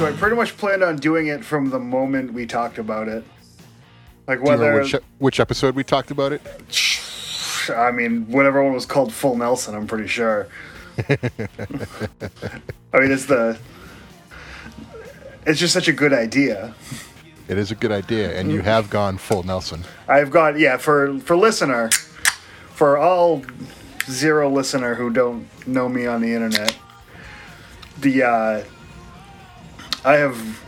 So I pretty much planned on doing it from the moment we talked about it. Like whether which, which episode we talked about it? I mean, whatever one was called Full Nelson, I'm pretty sure. I mean, it's the. It's just such a good idea. It is a good idea, and you have gone full Nelson. I've got yeah for for listener, for all zero listener who don't know me on the internet. The uh, I have,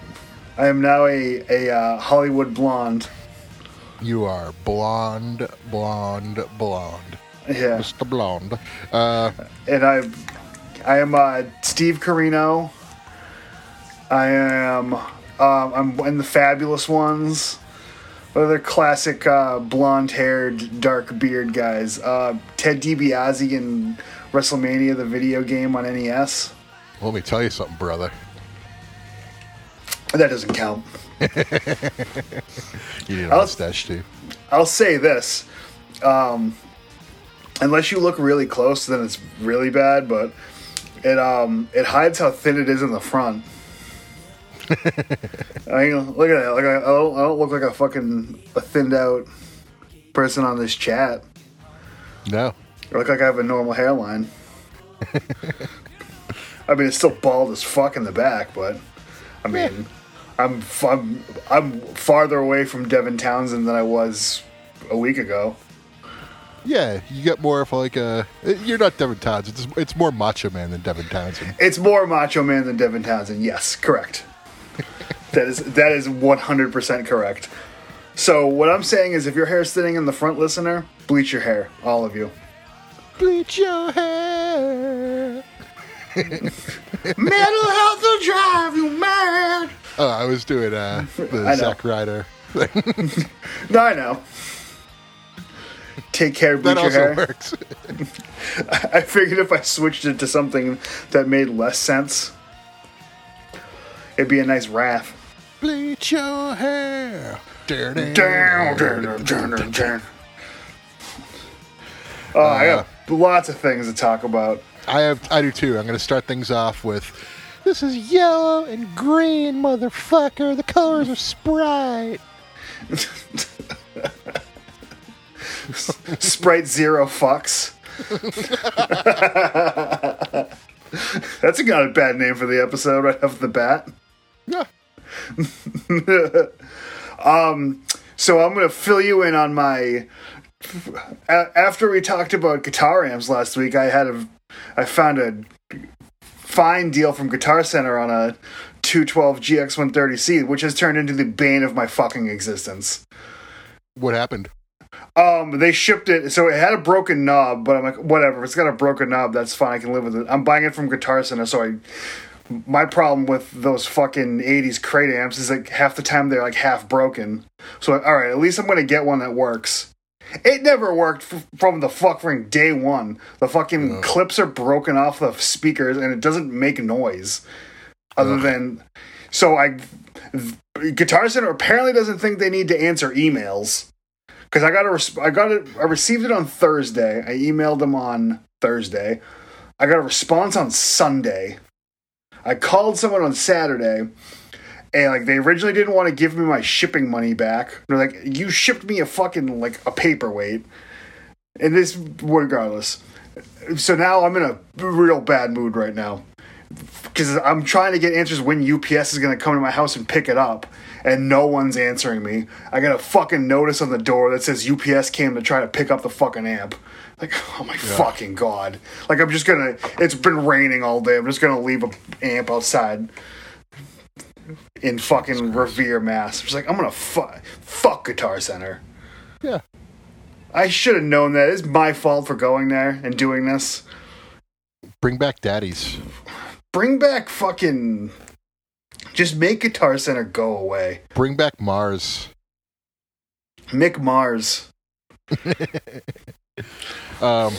I am now a a uh, Hollywood blonde. You are blonde, blonde, blonde. Yeah, Mr. Blonde. Uh, and I, I am uh, Steve Corino. I am. Um, I'm in the fabulous ones. What other classic uh, blonde-haired, dark beard guys? Uh, Ted DiBiase in WrestleMania, the video game on NES. let me tell you something, brother. That doesn't count. You need a I'll- mustache too. I'll say this: um, unless you look really close, then it's really bad. But it um it hides how thin it is in the front. I mean, look at that. Like I, I, don't, I don't look like a fucking a thinned out person on this chat. No. I look like I have a normal hairline. I mean, it's still bald as fuck in the back, but I mean, I'm, I'm I'm farther away from Devin Townsend than I was a week ago. Yeah, you get more of like a. You're not Devin Townsend. It's, it's more Macho Man than Devin Townsend. It's more Macho Man than Devin Townsend. Yes, correct. that is that is 100% correct. So what I'm saying is, if your hair's thinning in the front, listener, bleach your hair, all of you. Bleach your hair. Mental health will drive you mad. Oh, I was doing uh, the. Zack Ryder. thing. No, I know. Take care, bleach that your also hair. works. I figured if I switched it to something that made less sense, it'd be a nice raff. Bleach your hair. Down, down, down, down, down. Oh, I got lots of things to talk about. I have. I do too. I'm going to start things off with. This is yellow and green, motherfucker. The colors are Sprite. Sprite Zero fucks. That's a not a bad name for the episode right off the bat. Yeah. um, So I'm going to fill you in on my. a- After we talked about guitar amps last week, I had a, I found a fine deal from Guitar Center on a 212 GX130C, which has turned into the bane of my fucking existence. What happened? Um, they shipped it, so it had a broken knob, but I'm like, whatever. If it's got a broken knob, that's fine. I can live with it. I'm buying it from Guitar Center, so I. My problem with those fucking '80s crate amps is like half the time they're like half broken. So all right, at least I'm gonna get one that works. It never worked f- from the fucking day one. The fucking clips are broken off the speakers, and it doesn't make noise. Other than, so I, Guitar Center apparently doesn't think they need to answer emails because I got a res- I got it I received it on Thursday. I emailed them on Thursday. I got a response on Sunday. I called someone on Saturday, and like they originally didn't want to give me my shipping money back. They're like, "You shipped me a fucking like a paperweight," and this regardless. So now I'm in a real bad mood right now because I'm trying to get answers when UPS is going to come to my house and pick it up, and no one's answering me. I got a fucking notice on the door that says UPS came to try to pick up the fucking amp. Like, oh my fucking god! Like, I'm just gonna. It's been raining all day. I'm just gonna leave a amp outside in fucking Revere, Mass. Just like I'm gonna fuck fuck Guitar Center. Yeah. I should have known that. It's my fault for going there and doing this. Bring back daddies. Bring back fucking. Just make Guitar Center go away. Bring back Mars. Mick Mars. Um,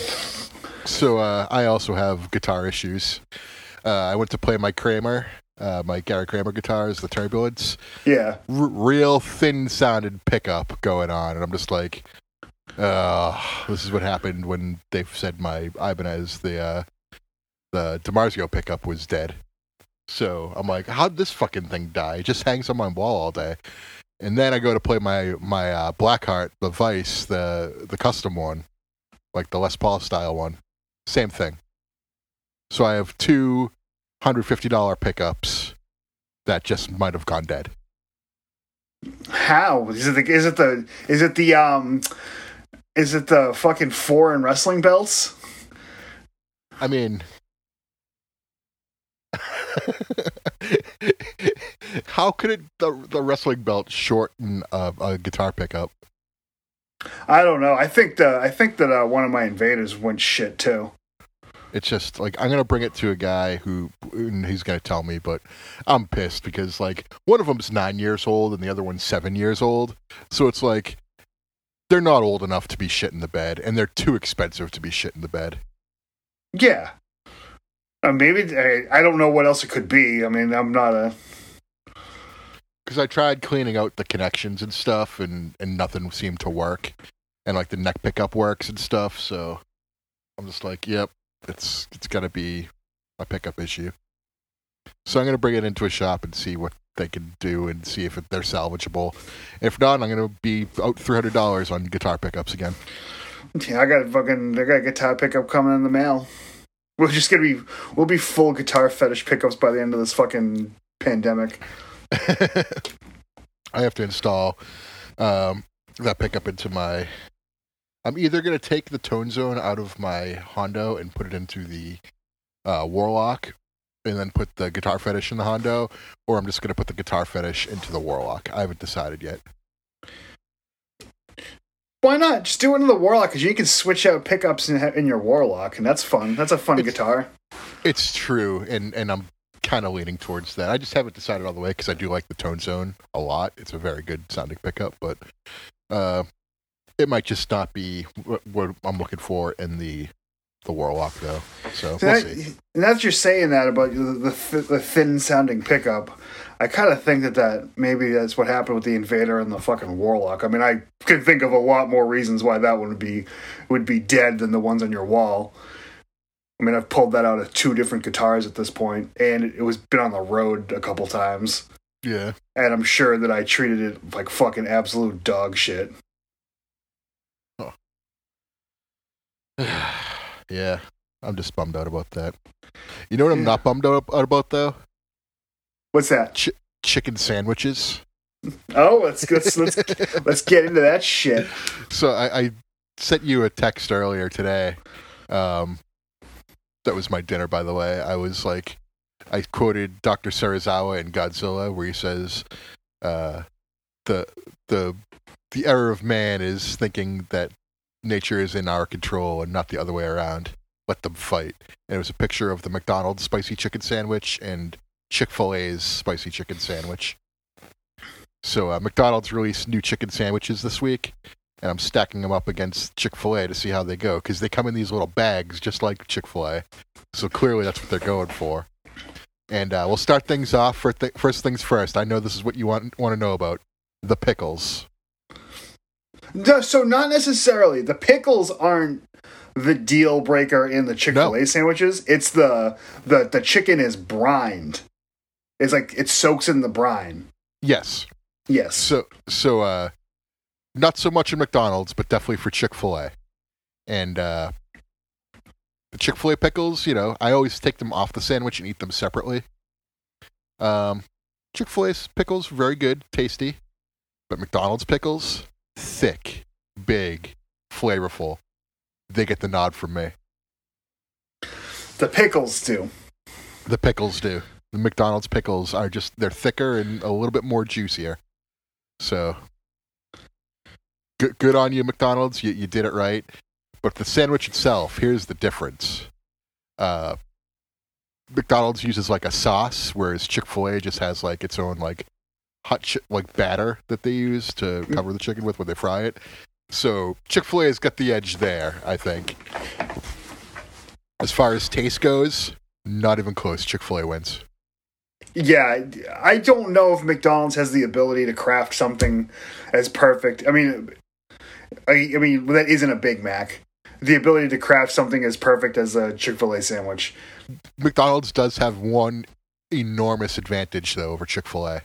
so uh, I also have guitar issues. Uh, I went to play my Kramer, uh, my Gary Kramer guitars, the Turbulence. Yeah. R- real thin sounded pickup going on, and I'm just like, uh, this is what happened when they said my Ibanez, the uh, the DiMarzio pickup was dead. So I'm like, how'd this fucking thing die? It just hangs on my wall all day. And then I go to play my my uh, Blackheart, the Vice, the the custom one, like the Les Paul style one. Same thing. So I have two hundred fifty dollar pickups that just might have gone dead. How is it? The, is it the? Is it the? Um, is it the fucking foreign wrestling belts? I mean, how could it the the wrestling belt shorten a, a guitar pickup? I don't know. I think the I think that uh, one of my invaders went shit too. It's just like I'm gonna bring it to a guy who he's gonna tell me, but I'm pissed because like one of them's nine years old and the other one's seven years old, so it's like they're not old enough to be shit in the bed, and they're too expensive to be shit in the bed. Yeah. Uh, maybe I, I don't know what else it could be. I mean, I'm not a. Because I tried cleaning out the connections and stuff, and and nothing seemed to work, and like the neck pickup works and stuff. So I'm just like, yep, it's it's gotta be a pickup issue. So I'm gonna bring it into a shop and see what they can do and see if they're salvageable. If not, I'm gonna be out three hundred dollars on guitar pickups again. Yeah, I got a fucking. I got a guitar pickup coming in the mail. We're just gonna be. We'll be full guitar fetish pickups by the end of this fucking pandemic. I have to install um, that pickup into my. I'm either gonna take the tone zone out of my Hondo and put it into the uh, Warlock, and then put the guitar fetish in the Hondo, or I'm just gonna put the guitar fetish into the Warlock. I haven't decided yet. Why not? Just do it in the Warlock because you can switch out pickups in, in your Warlock, and that's fun. That's a fun It's- guitar. It's true, and and I'm kind of leaning towards that. I just haven't decided all the way because I do like the tone zone a lot. It's a very good sounding pickup, but uh, it might just not be what, what I'm looking for in the the Warlock though. So So we'll that- see. and that's you're saying that about the the, the thin sounding pickup. I kind of think that that maybe that's what happened with the Invader and the fucking Warlock. I mean, I could think of a lot more reasons why that one would be would be dead than the ones on your wall. I mean, I've pulled that out of two different guitars at this point, and it was been on the road a couple times, Yeah, and I'm sure that I treated it like fucking absolute dog shit. yeah. I'm just bummed out about that. You know what I'm not bummed out out about though? What's that? Chicken sandwiches. Oh, let's let's let's, let's get into that shit. So I, I sent you a text earlier today. Um, that was my dinner, by the way. I was like, I quoted Dr. Serizawa in Godzilla, where he says, uh, "the the the error of man is thinking that nature is in our control and not the other way around. Let them fight." And it was a picture of the McDonald's spicy chicken sandwich and Chick Fil A's spicy chicken sandwich. So uh, McDonald's released new chicken sandwiches this week, and I'm stacking them up against Chick Fil A to see how they go because they come in these little bags just like Chick Fil A. So clearly that's what they're going for. And uh, we'll start things off. For th- first things first, I know this is what you want want to know about the pickles. No, so not necessarily. The pickles aren't the deal breaker in the Chick Fil A No. sandwiches. It's the the the chicken is brined. It's like it soaks in the brine. Yes. Yes. So so uh, not so much in McDonald's, but definitely for Chick Fil A. And uh, the Chick Fil A pickles, you know, I always take them off the sandwich and eat them separately. Um, Chick Fil A's pickles very good, tasty, but McDonald's pickles thick, big, flavorful. They get the nod from me. The pickles do. The pickles do. The McDonald's pickles are just they're thicker and a little bit more juicier. So good good on you, McDonald's. You you did it right. But the sandwich itself, here's the difference. Uh McDonald's uses like a sauce, whereas Chick fil A just has like its own like hot chi- like batter that they use to mm. cover the chicken with when they fry it. So Chick fil A has got the edge there, I think. As far as taste goes, not even close. Chick fil A wins. Yeah, I don't know if McDonald's has the ability to craft something as perfect. I mean, I, I mean that isn't a Big Mac. The ability to craft something as perfect as a Chick Fil A sandwich. McDonald's does have one enormous advantage though over Chick Fil A.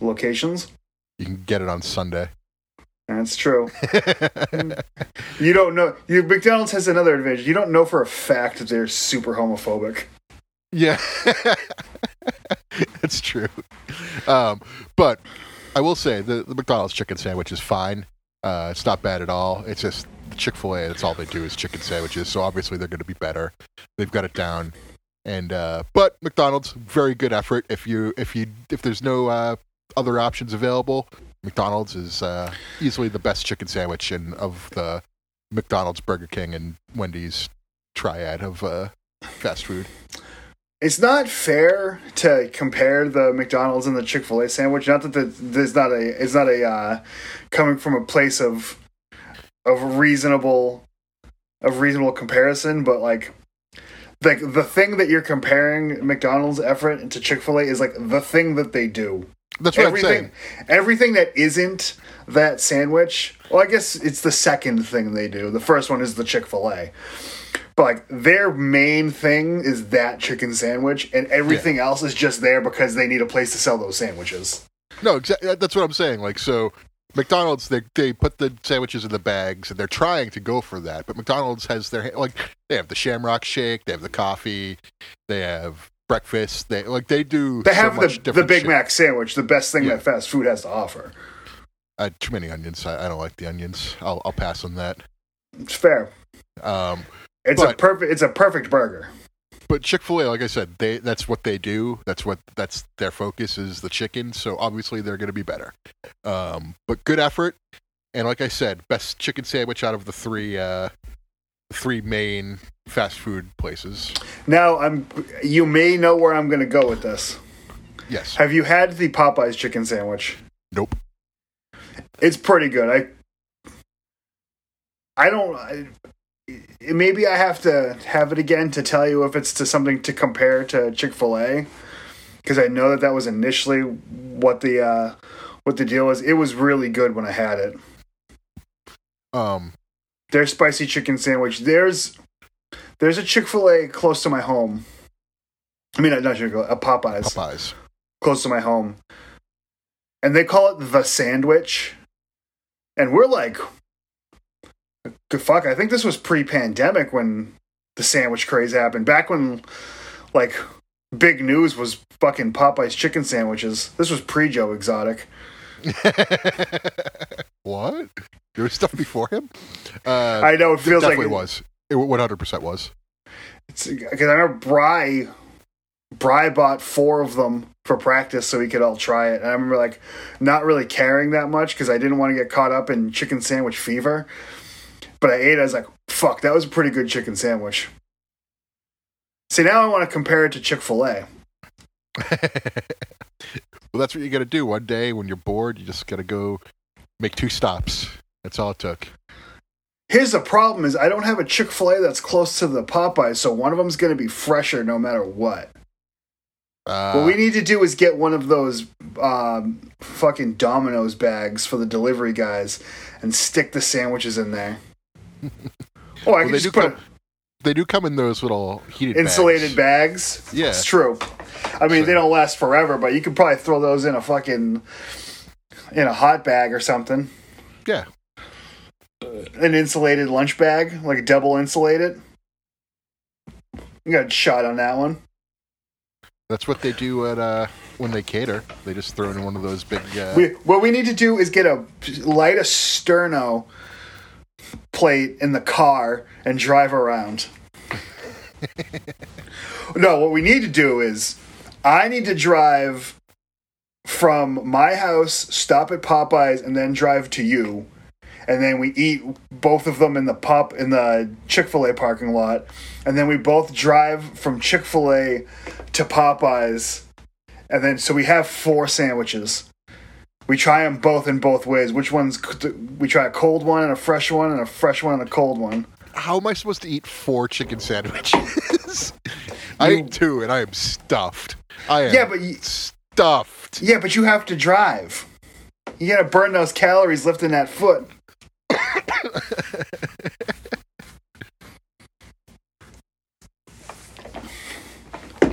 Locations. You can get it on Sunday. That's true. You don't know. You McDonald's has another advantage. You don't know for a fact that they're super homophobic. yeah, that's true. Um, but I will say the, the McDonald's chicken sandwich is fine. Uh, it's not bad at all. It's just Chick Fil A. That's all they do is chicken sandwiches. So obviously they're going to be better. They've got it down. And uh, but McDonald's very good effort. If you if you if there's no uh, other options available, McDonald's is uh, easily the best chicken sandwich in of the McDonald's, Burger King, and Wendy's triad of uh, fast food. It's not fair to compare the McDonald's and the Chick Fil A sandwich. Not that the, there's not a it's not a uh, coming from a place of of reasonable of reasonable comparison, but like like the thing that you're comparing McDonald's effort to Chick Fil A is like the thing that they do. That's what everything, I'm saying. everything that isn't that sandwich. Well, I guess it's the second thing they do. The first one is the Chick Fil A, but like their main thing is that chicken sandwich, and everything else is just there because they need a place to sell those sandwiches. No, exactly. That's what I'm saying. Like, so McDonald's, they they put the sandwiches in the bags, and they're trying to go for that. But McDonald's has their like they have the Shamrock Shake, they have the coffee, they have breakfast. They like they do. They have the the Big shit. Mac sandwich, the best thing Yeah. that fast food has to offer. Uh, too many onions. I, I don't like the onions. I'll I'll pass on that. It's fair. Um, It's a perfect. It's a perfect burger. but Chick Fil A, like I said, they that's what they do. That's what that's their focus is the chicken. So obviously they're going to be better. Um, but good effort, and like I said, best chicken sandwich out of the three uh, three main fast food places. Now I'm. You may know where I'm going to go with this. Yes. Have you had the Popeyes chicken sandwich? Nope. It's pretty good. I I don't I, maybe I have to have it again to tell you if it's to something to compare to Chick-fil-A because I know that that was initially what the uh what the deal was. It was really good when I had it. Um, Their spicy chicken sandwich. There's there's a Chick-fil-A close to my home. I mean, not Chick-fil-A, a Popeyes. Popeyes. close to my home. And they call it the sandwich. And we're like, fuck, I think this was pre pandemic when the sandwich craze happened. Back when, like, big news was fucking Popeye's chicken sandwiches. This was pre Joe Exotic. what? There was stuff before him. Uh, I know it feels like it was. It one hundred percent was. It's Because I remember Bry, Bry bought four of them for practice so we could all try it. And I remember like not really caring that much because I didn't want to get caught up in chicken sandwich fever. But I ate. it, I was like, "Fuck, that was a pretty good chicken sandwich." See, now I want to compare it to Chick Fil A. well, that's what you got to do. One day when you're bored, you just got to go make two stops. That's all it took. Here's the problem: is I don't have a Chick Fil A that's close to the Popeyes, so one of them's going to be fresher no matter what. Uh, What we need to do is get one of those um, fucking Domino's bags for the delivery guys and stick the sandwiches in there. Oh, I well, can they just do put come. They do come in those little heated insulated bags. bags. Yeah. it's true. I mean, So- they don't last forever, but you could probably throw those in a fucking in a hot bag or something. Yeah. An insulated lunch bag, like a double insulated. You got shot on that one. That's what they do at uh when they cater. They just throw in one of those big. Uh, We, what we need to do is get a light a sterno plate in the car and drive around. no, what we need to do is I need to drive from my house, stop at Popeyes, and then drive to you. And then we eat both of them in the pop in the Chick Fil A parking lot, and then we both drive from Chick Fil A to Popeyes, and then so we have four sandwiches. We try them both in both ways. Which one's we try a cold one and a fresh one, and a fresh one and a cold one. how am I supposed to eat four chicken sandwiches? I You- ate two, and I am stuffed. I am Yeah, but you, stuffed. yeah, but you have to drive. You gotta burn those calories lifting that foot.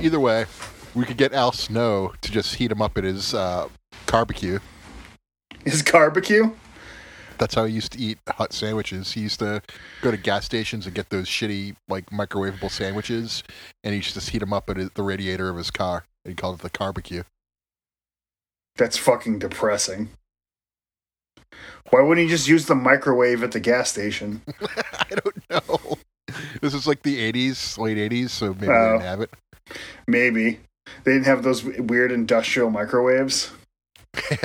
Either way, we could get Al Snow to just heat him up at his uh, barbecue. His barbecue? That's how he used to eat hot sandwiches. He used to go to gas stations and get those shitty like microwavable sandwiches, and he used to just heat them up at the radiator of his car. He called it the barbecue. That's fucking depressing. Why wouldn't he just use the microwave at the gas station? I don't know. This is like the '80s, late '80s, so maybe they Oh. didn't have it. Maybe. They didn't have those weird industrial microwaves.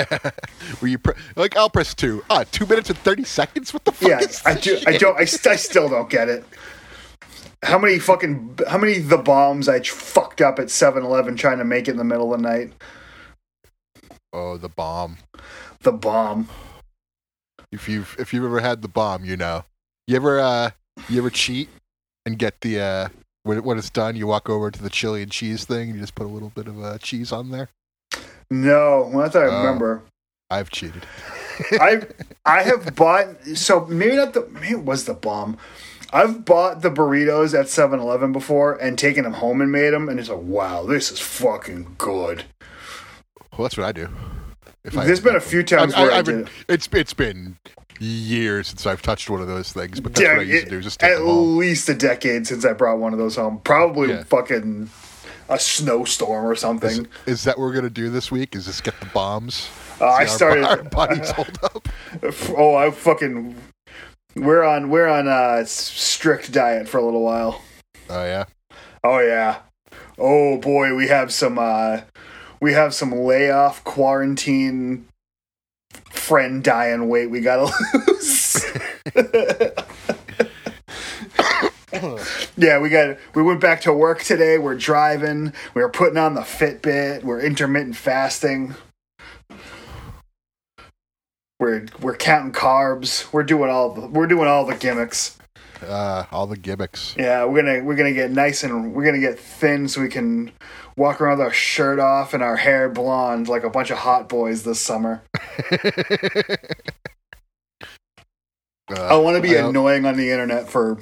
Were you pre- like I'll press two? Ah, two minutes and thirty seconds. What the fuck? Yeah, I do. I don't. I, st- I still don't get it. How many fucking how many the bombs I fucked up at 7-Eleven trying to make it in the middle of the night? Oh, the bomb. The bomb. If you've if you've ever had the bomb, you know. You ever uh you ever cheat and get the uh when, when it's done, you walk over to the chili and cheese thing and you just put a little bit of uh, cheese on there. No, what I Oh. remember. I've cheated. I I have bought so maybe not the maybe it was the bomb. I've bought the burritos at 7-Eleven before and taken them home and made them, and it's like, wow, this is fucking good. Well, that's what I do. If I There's been a few times I, where I, have did. it's it's been years since I've touched one of those things, but that's what I used it- to do. Just at least a decade since I brought one of those home. Probably Yeah. fucking a snowstorm or something. is that what we're gonna do this week? Is just get the bombs? Uh, I our- started. Our, bodies hold up. Oh, I fucking. We're on we're on a strict diet for a little while. Oh yeah. Oh yeah. Oh boy, we have some uh we have some layoff quarantine friend dying weight we gotta lose. yeah, we got we went back to work today. We're driving. We were putting on the Fitbit. We're intermittent fasting. We're we're counting carbs. We're doing all the we're doing all the gimmicks. Uh, all the gimmicks. Yeah, we're gonna we're gonna get nice and we're gonna get thin so we can walk around with our shirt off and our hair blonde like a bunch of hot boys this summer. Uh, I want to be annoying on the internet for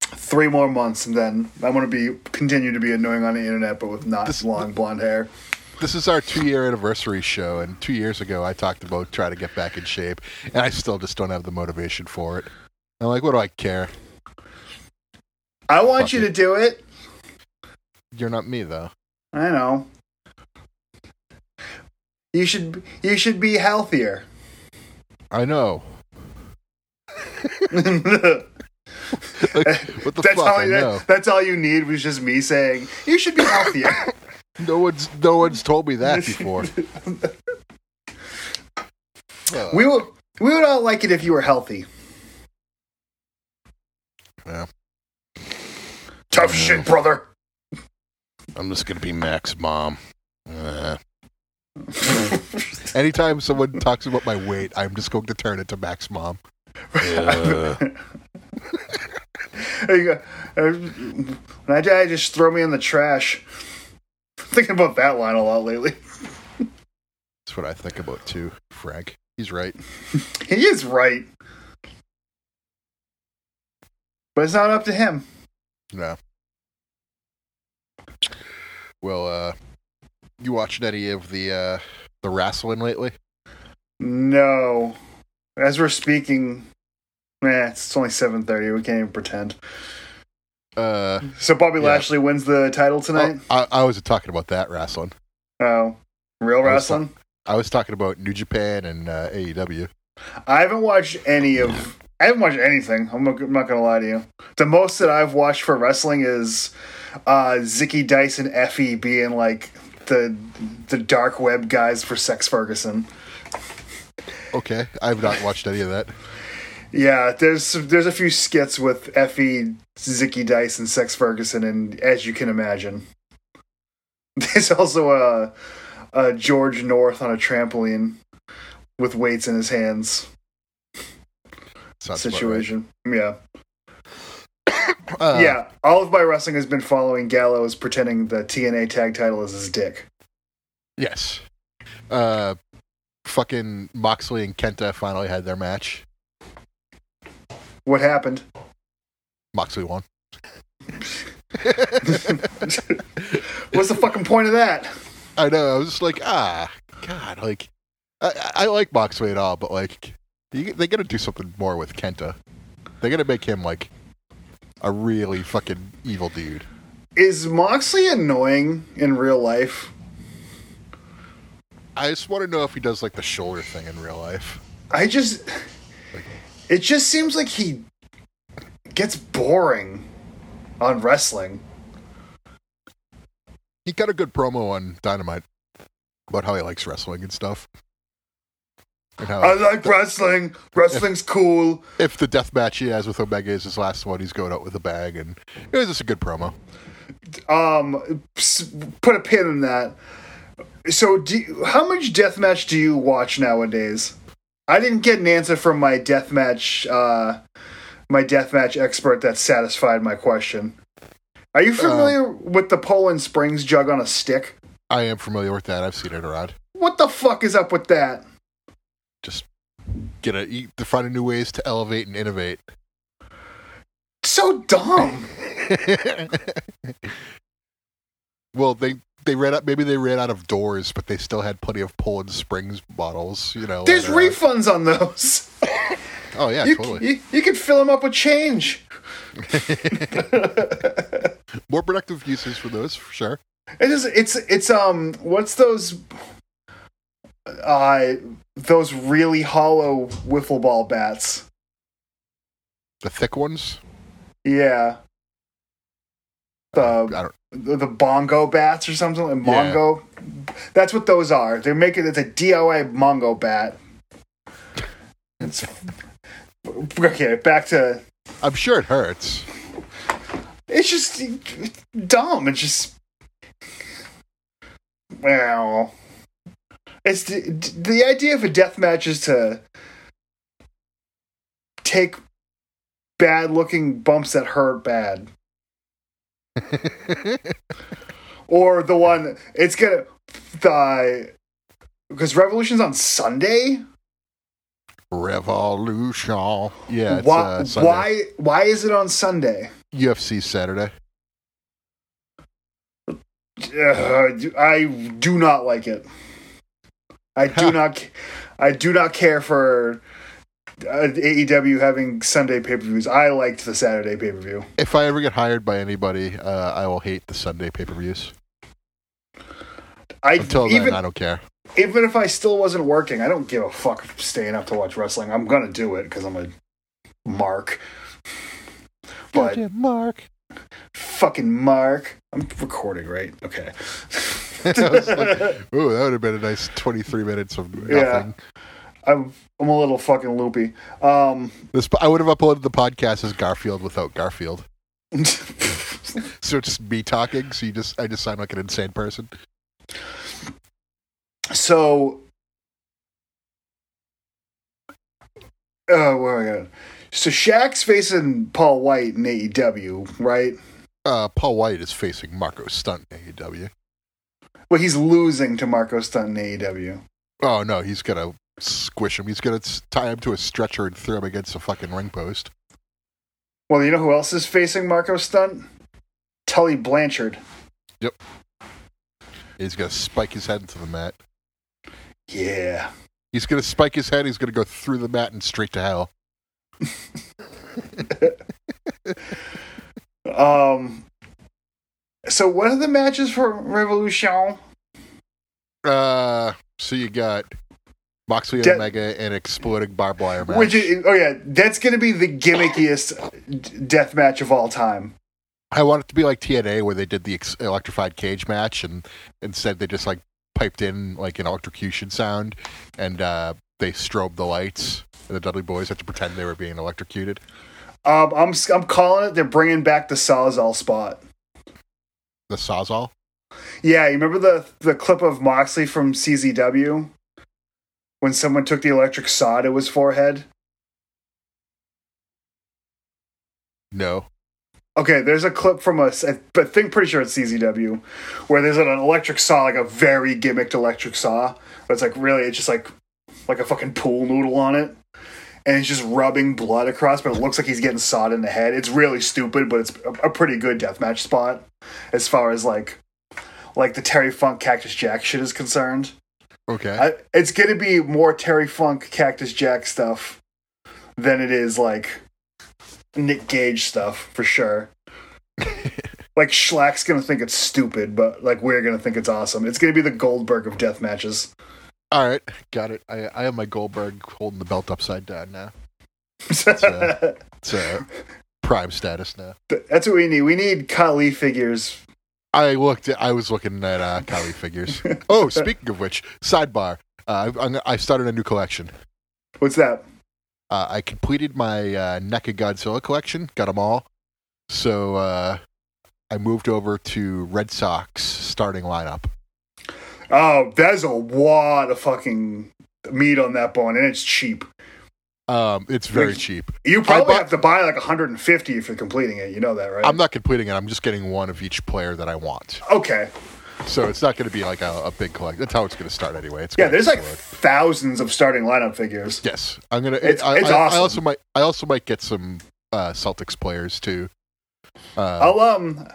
three more months, and then I want to be continue to be annoying on the internet, but with not This- long blonde hair. This is our two year anniversary show, and two years ago I talked about trying to get back in shape, and I still just don't have the motivation for it. I'm like, what do I care? I want you it. to do it. You're not me, though. I know. You should you should be healthier. I know. that's Like, what the fuck? all. I know. That, that's all you need was just me saying you should be healthier. No one's no one's told me that before. Uh, we would we would all like it if you were healthy. Yeah. Tough shit, brother. I'm just gonna be Mac's mom. Uh, anytime someone talks about my weight, I'm just going to turn it to Mac's mom. Uh, There you go. When I die, just throw me in the trash. Thinking about that line a lot lately. that's what I think about too, Frank. He's right. He is right, but it's not up to him. No. Well, uh, you watched any of the uh the wrestling lately? No, as we're speaking, eh, it's only seven thirty. We can't even pretend. Uh, So Bobby Yeah. Lashley wins the title tonight. oh, I, I wasn't talking about that wrestling. Oh, real I was wrestling. I was talking about New Japan and uh, AEW. I haven't watched any of. I haven't watched anything. I'm not, I'm not gonna lie to you. The most that I've watched for wrestling is uh, Zicky Dice and Effie being like the the dark web guys for Sex Ferguson. Okay, I've not watched any of that. Yeah, there's there's a few skits with Effie, Zicky Dice, and Sex Ferguson, and as you can imagine, there's also a, a George North on a trampoline with weights in his hands Sounds situation. Yeah. Uh, yeah, all of my wrestling has been following Gallows pretending the TNA tag title is his dick. Yes. Uh, fucking Moxley and Kenta finally had their match. What happened? Moxley won. What's the fucking point of that? I know. I was just like, ah, God, like, I, I like Moxley and all, but like, you, they got to do something more with Kenta. They got to make him like a really fucking evil dude. Is Moxley annoying in real life? I just want to know if he does like the shoulder thing in real life. I just. It just seems like he gets boring on wrestling. He got a good promo on Dynamite about how he likes wrestling and stuff. I like wrestling. Wrestling's cool. if the death match he has with Omega is his last one, he's going out with a bag, and it was just a good promo. Um, put a pin in that. So, do you, how much death match do you watch nowadays? I didn't get an answer from my deathmatch, uh, my death match expert that satisfied my question. Are you familiar with the Poland Springs jug on a stick? I am familiar with that. I've seen it around. What the fuck is up with that? Just get a eat to find new ways to elevate and innovate. So dumb. well, they they ran out. Maybe they ran out of doors, but they still had plenty of Poland Springs bottles. You know, There's around. refunds on those. Oh yeah, you, totally. you, you can fill them up with change. More productive uses for those for sure. It is. It's. It's. Um. What's those? Uh, those really hollow wiffle ball bats. The thick ones. Yeah. The the, bongo bats or something. Like Yeah. That's what those are. They're making it's a DIY mongo bat. It's okay. Back to. I'm sure it hurts. It's just dumb. It's just. Well, it's the, the idea of a death match is to take bad looking bumps that hurt bad. or the one it's gonna the because revolution's on Sunday. Revolution. Yeah, it's why? uh, why? Why is it on Sunday? UFC Saturday. Uh, I do not like it. I do not. I do not care for uh, AEW having Sunday pay per views. I liked the Saturday pay per view. If I ever get hired by anybody, uh, I will hate the Sunday pay per views. I Until then, even I don't care. even if I still wasn't working, I don't give a fuck staying up to watch wrestling. I'm gonna do it because I'm a mark. But Gotcha, Mark. Fucking mark. I'm recording, right? Okay. Like, Ooh, that would have been a nice 23 minutes of nothing. Yeah. I'm I'm a little fucking loopy. Um, This I would have uploaded the podcast as Garfield without Garfield. So it's just me talking. So you just I just sound like an insane person. so uh where am I going? So Shaq's facing Paul White in AEW, right? Uh, Paul White is facing Marco Stunt in AEW. Well, he's losing to Marco Stunt in AEW. Oh no, he's gonna squish him. He's gonna tie him to a stretcher and throw him against a fucking ring post. Well, you know who else is facing Marco Stunt? Tully Blanchard. Yep. He's gonna spike his head into the mat. Yeah. He's gonna spike his head. He's gonna go through the mat and straight to hell. Um. So what are the matches for Revolution? Uh, so you got Moxley De- Omega and exploding barbed wire match. Which is, oh yeah, that's gonna be the gimmickiest death match of all time. I want it to be like TNA where they did the ex- electrified cage match and instead they just like piped in like an electrocution sound and uh, they strobed the lights and the Dudley Boys had to pretend they were being electrocuted. Um, I'm I'm calling it. They're bringing back the Sawzall spot. The Sawzall. Yeah, you remember the the clip of Moxley from CZW when someone took the electric saw to his forehead? No. Okay, there's a clip from a, I think pretty sure it's CZW, where there's an electric saw, like a very gimmicked electric saw. But it's like really, it's just like like a fucking pool noodle on it, and he's just rubbing blood across. But it looks like he's getting sawed in the head. It's really stupid, but it's a, a pretty good deathmatch spot as far as like like the Terry Funk Cactus Jack shit is concerned. Okay. I, it's going to be more Terry Funk Cactus Jack stuff than it is like Nick Gage stuff for sure. like Schlack's going to think it's stupid, but like we're going to think it's awesome. It's going to be the Goldberg of death matches. All right, got it. I I have my Goldberg holding the belt upside down now. That's, uh, It's uh, prime status now. That's what we need. We need Kali figures. I looked. At, I was looking at uh, Kali figures. Oh, speaking of which, sidebar. Uh, I, I started a new collection. What's that? Uh, I completed my uh, NECA Godzilla collection. Got them all. So uh, I moved over to Red Sox starting lineup. Oh, there's a lot of fucking meat on that bone, and it's cheap. Um, it's very Like- cheap. You probably bought- have to buy like 150 if you're completing it. You know that, right? I'm not completing it. I'm just getting one of each player that I want. okay. So it's not going to be like a, a big collect. That's how it's going to start anyway. It's Yeah, there's like explode. thousands of starting lineup figures. Yes, I'm gonna. It's- I, it's I, awesome. I also might. I also might get some uh, Celtics players too. Uh, I'll um,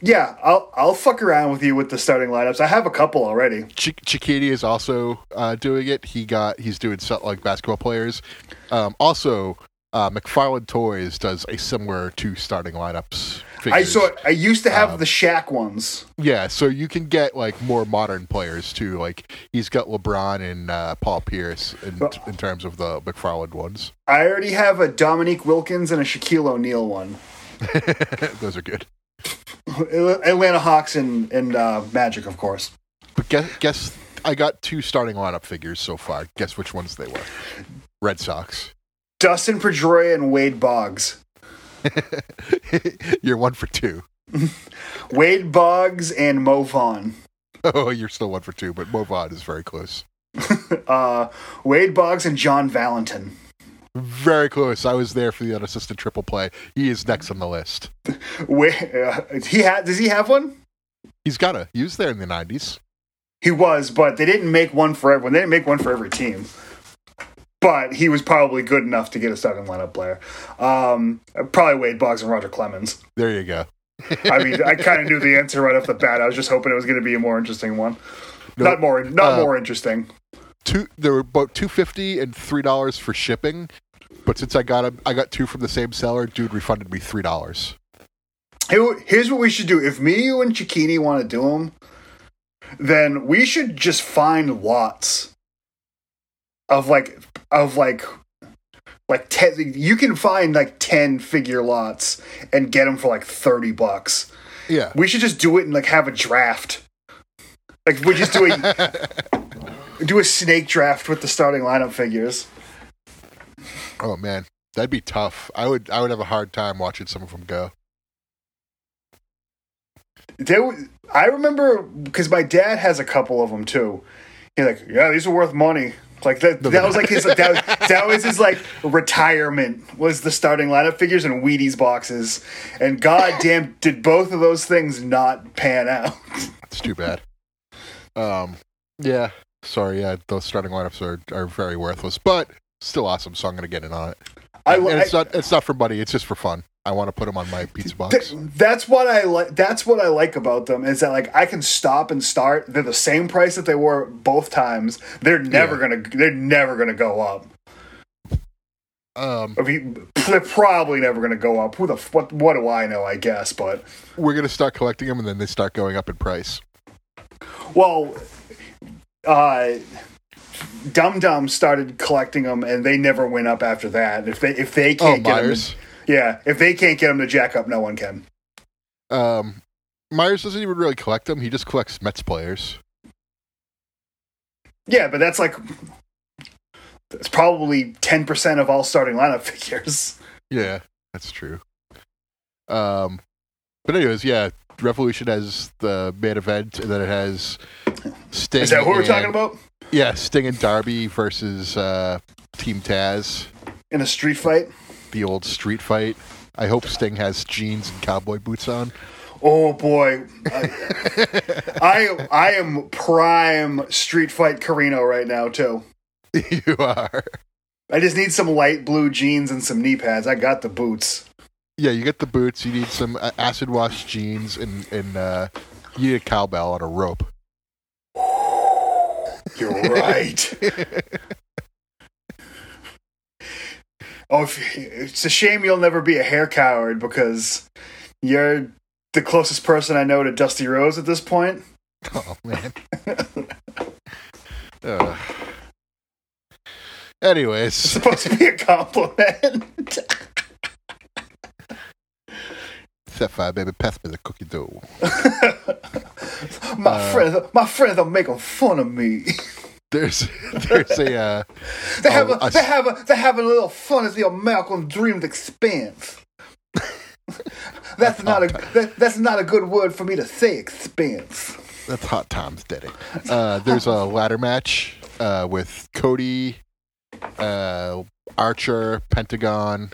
yeah, I'll I'll fuck around with you with the starting lineups. I have a couple already. Ch- Chiquiti is also uh, doing it. He got. He's doing set like basketball players. Um, also, uh, McFarlane Toys does a similar to starting lineups. Figures. I saw. I used to have Um, the Shaq ones. Yeah, so you can get like more modern players too. Like he's got LeBron and uh, Paul Pierce in, in terms of the McFarlane ones. I already have a Dominique Wilkins and a Shaquille O'Neal one. Those are good. Atlanta Hawks and and uh, Magic, of course. But guess, guess I got two starting lineup figures so far. Guess which ones they were? Red Sox. Dustin Pedroia and Wade Boggs. you're one for two. Wade Boggs and Mo Vaughn. Oh, you're still one for two, but Mo Vaughn is very close. Uh, Wade Boggs and John Valentin. Very close. I was there for the unassisted triple play. He is next on the list. Wait, uh, he had. Does he have one? He's got a. He was there in the '90s. He was, but they didn't make one for everyone. They didn't make one for every team. But he was probably good enough to get a starting lineup player. Um, probably Wade Boggs and Roger Clemens. There you go. I mean, I kind of knew the answer right off the bat. I was just hoping it was going to be a more interesting one. No, not more, not uh, more interesting. Two there were about two fifty and three dollars for shipping, but since I got a, I got two from the same seller, dude refunded me three dollars. Here's what we should do. If me, you, and Chiquini want to do them, then we should just find lots of like of like like ten. You can find like ten figure lots and get them for like thirty bucks. Yeah, We should just do it and like have a draft. Like we just do a do a snake draft with the starting lineup figures. Oh man, that'd be tough. I would I would have a hard time watching some of them go. There, I remember because my dad has a couple of them too. He's like, "Yeah, these are worth money." Like that. That was like his. That, that was his like retirement. Was the starting lineup figures and Wheaties boxes, and goddamn, did both of those things not pan out? It's too bad. Um, yeah, sorry. Yeah, those starting lineups are are very worthless, but still awesome. So I'm gonna get in on it. I, and it's I not it's not for money. It's just for fun. I want to put them on my pizza box. th- that's what I like. That's what I like about them is that like I can stop and start. They're the same price that they were both times. They're never Yeah. gonna. They're never gonna go up. Um, I mean, they're probably never gonna go up. Who the what? What do I know? I guess, but. we're gonna start collecting them, and then they start going up in price. Well, uh, Dum Dum started collecting them, and they never went up after that. If they if they Oh, can't get them, Myers. yeah, if they can't get them to jack up, no one can. Um, Myers doesn't even really collect them. He just collects Mets players. Yeah, but that's like it's probably ten percent of all starting lineup figures. Yeah, that's true. Um, but anyways, yeah, Revolution has the main event, and then it has Sting. Is that what we're talking about Yeah, Sting and Darby versus uh, Team Taz, in a street fight? the old street fight. I hope Sting has jeans and cowboy boots on. Oh boy, I, I I am prime street fight Corino right now too. you are. I just need some light blue jeans and some knee pads. I got the boots. Yeah, you get the boots. You need some uh, acid wash jeans and and uh, You need a cowbell on a rope. You're right. oh, if, it's a shame you'll never be a hair coward because you're the closest person I know to Dusty Rhodes at this point. Oh man. Uh. Anyways, It's supposed to be a compliment. Sapphire baby, pass me the cookie dough. my Uh, friends, my friends are making fun of me. There's there's a uh, They have a, I they have a, they have a little fun at the American Dreams expense. that's not a that, that's not a good word for me to say. Expense. that's hot times, daddy. Uh, there's a ladder match uh, with Cody, uh, Archer, Pentagon.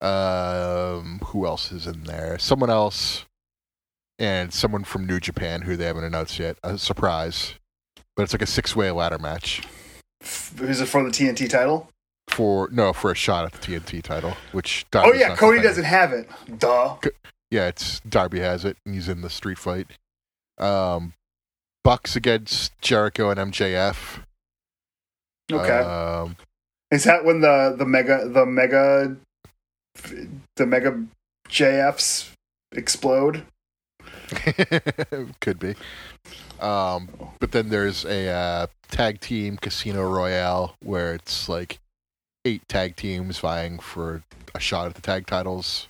Um, who else is in there? Someone else, and someone from New Japan who they haven't announced yet. A surprise, but it's like a six-way ladder match Is it for the TNT title? for no for a shot at the TNT title. Which Oh yeah, Cody defending. doesn't have it. Duh. Yeah, it's Darby has it, and he's in the street fight. Um, Bucks against Jericho and MJF. Okay. Um, Is that when the the mega the mega the mega JFs explode? could be. Um, but then there's a uh, tag team casino royale where it's like eight tag teams vying for a shot at the tag titles.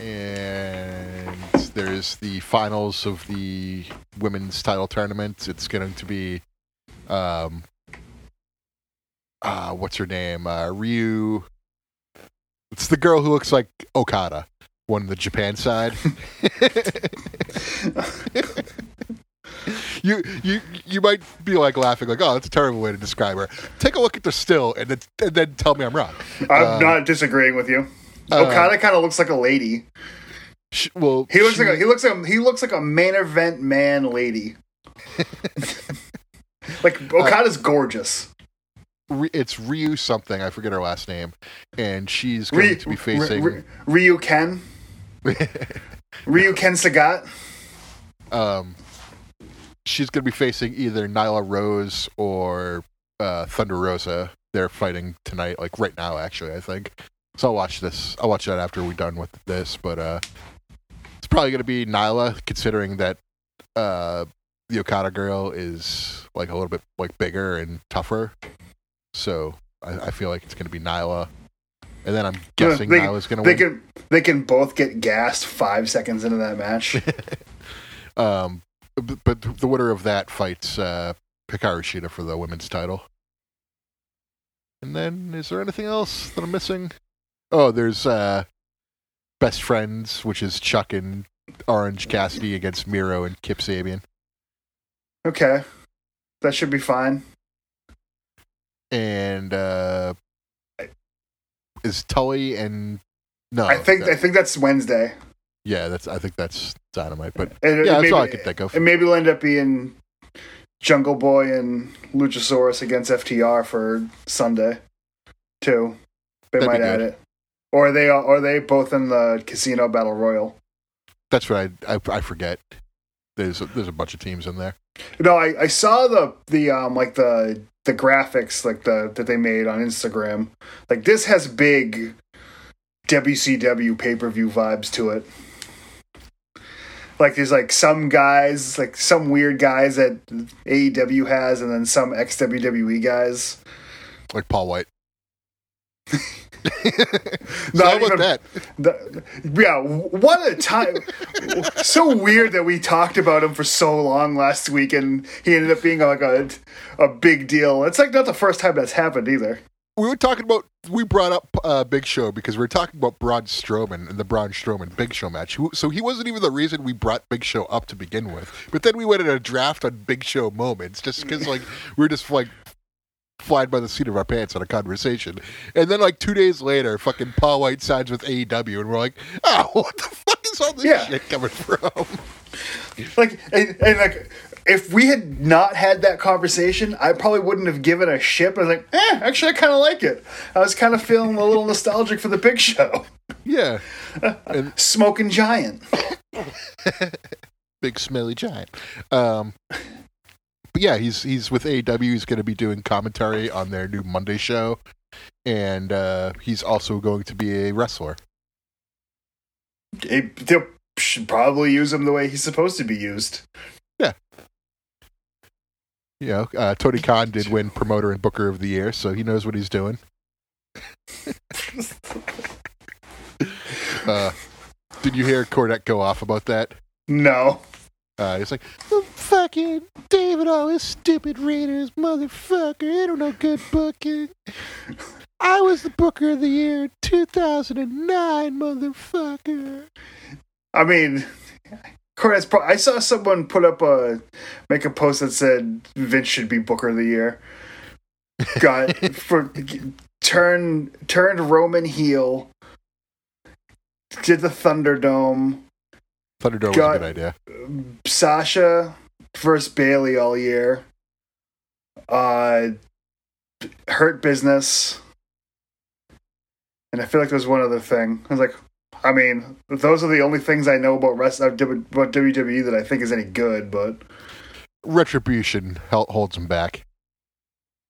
And there's the finals of the women's title tournament. It's going to be, um, uh, what's her name? Uh, Ryu. It's the girl who looks like Okada, won the Japan side. you you you might be like laughing, like, "Oh, that's a terrible way to describe her." Take a look at the still, and then and then tell me I'm wrong. I'm Um, not disagreeing with you. uh, Okada kind of looks like a lady. Sh- well, He looks she- like a, he looks like a, he looks like a main event man lady. like Okada's gorgeous. It's Ryu something. I forget her last name, and she's going Ryu, to be facing. Ry- Ryu Ken. Ryu Ken Sagat. um, she's going to be facing either Nyla Rose or uh, Thunder Rosa. They're fighting tonight, like right now, actually. I think. So I'll watch this. I'll watch that after we're done with this. But uh, it's probably going to be Nyla, considering that uh, the Okada girl is like a little bit like bigger and tougher. So I, I feel like it's going to be Nyla. And then I'm guessing they, Nyla's going to they win. can they can both get gassed five seconds into that match. Um, but the winner of that fights uh, Hikaru Shida for the women's title. And then, is there anything else that I'm missing? Oh, there's uh, Best Friends, which is Chuck and Orange Cassidy against Miro and Kip Sabian. okay, that should be fine. And uh, is Tully and no? I think that- I think that's Wednesday. yeah, that's I think that's Dynamite. But And yeah, that's maybe, all I could think of. And maybe it'll end up being Jungle Boy and Luchasaurus against FTR for Sunday, too. They That'd might add it, or are they are they both in the Casino Battle Royal? That's what I I, I forget. There's a, there's a bunch of teams in there. No, I, I saw the the um like the the graphics like the that they made on Instagram. Like this has big WCW pay per view vibes to it. Like there's like some guys, like some weird guys that AEW has, and then some ex WWE guys. Like Paul White. Not how about even- that? The, yeah, what a time! so weird that we talked about him for so long last week, and he ended up being like a a big deal. It's like not the first time that's happened either. we were talking about we brought up uh, Big Show because we were talking about Braun Strowman and the Braun Strowman Big Show match. So he wasn't even the reason we brought Big Show up to begin with. But then we went in a draft on Big Show moments just because like we were just like flying by the seat of our pants on a conversation. And then like two days later, fucking Paul White signs with AEW, and we're like, oh, what the fuck is all this Yeah. shit coming from? Like, and, and like, if we had not had that conversation, I probably wouldn't have given a shit. I was like, eh, actually, I kind of like it. I was kind of feeling a little nostalgic for the Big Show, yeah. And Smoking Giant. big smelly giant. Um, but yeah, he's he's with AEW. He's going to be doing commentary on their new Monday show, and uh, he's also going to be a wrestler. It, they should probably use him the way he's supposed to be used. Yeah. You know, uh, Tony Khan did win promoter and booker of the year, so he knows what he's doing. Uh, did you hear Cornette go off about that? No. Uh, he's like, "Oh, fucking David, all his stupid readers, motherfucker. They don't know good booking. I was the booker of the year 2009, motherfucker. I mean, Cornette's pro- I saw someone put up a make a post that said Vince should be Booker of the Year. Got for turn turned Roman heel. Did the Thunderdome. Thunderdome was a good idea. Sasha versus Bayley all year. Uh, Hurt Business. And I feel like there's one other thing. I was like, I mean, those are the only things I know about rest about WWE that I think is any good, but Retribution holds him back.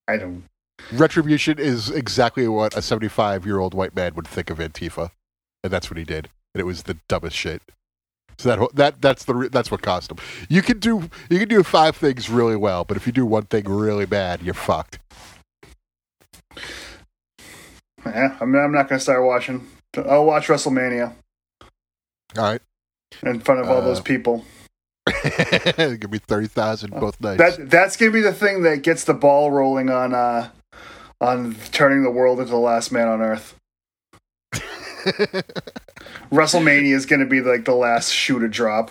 I don't. Retribution is exactly what a 75 year old white man would think of Antifa, and that's what he did. And it was the dumbest shit. So that that that's the that's what cost him. You can do you can do five things really well, but if you do one thing really bad, you're fucked. Yeah, I mean, I'm not going to start watching. I'll watch WrestleMania All right, in front of all Uh, those people. give me thirty thousand both nights. That that's to be the thing that gets the ball rolling on uh on turning the world into the last man on earth. WrestleMania is going to be like the last shoe to drop.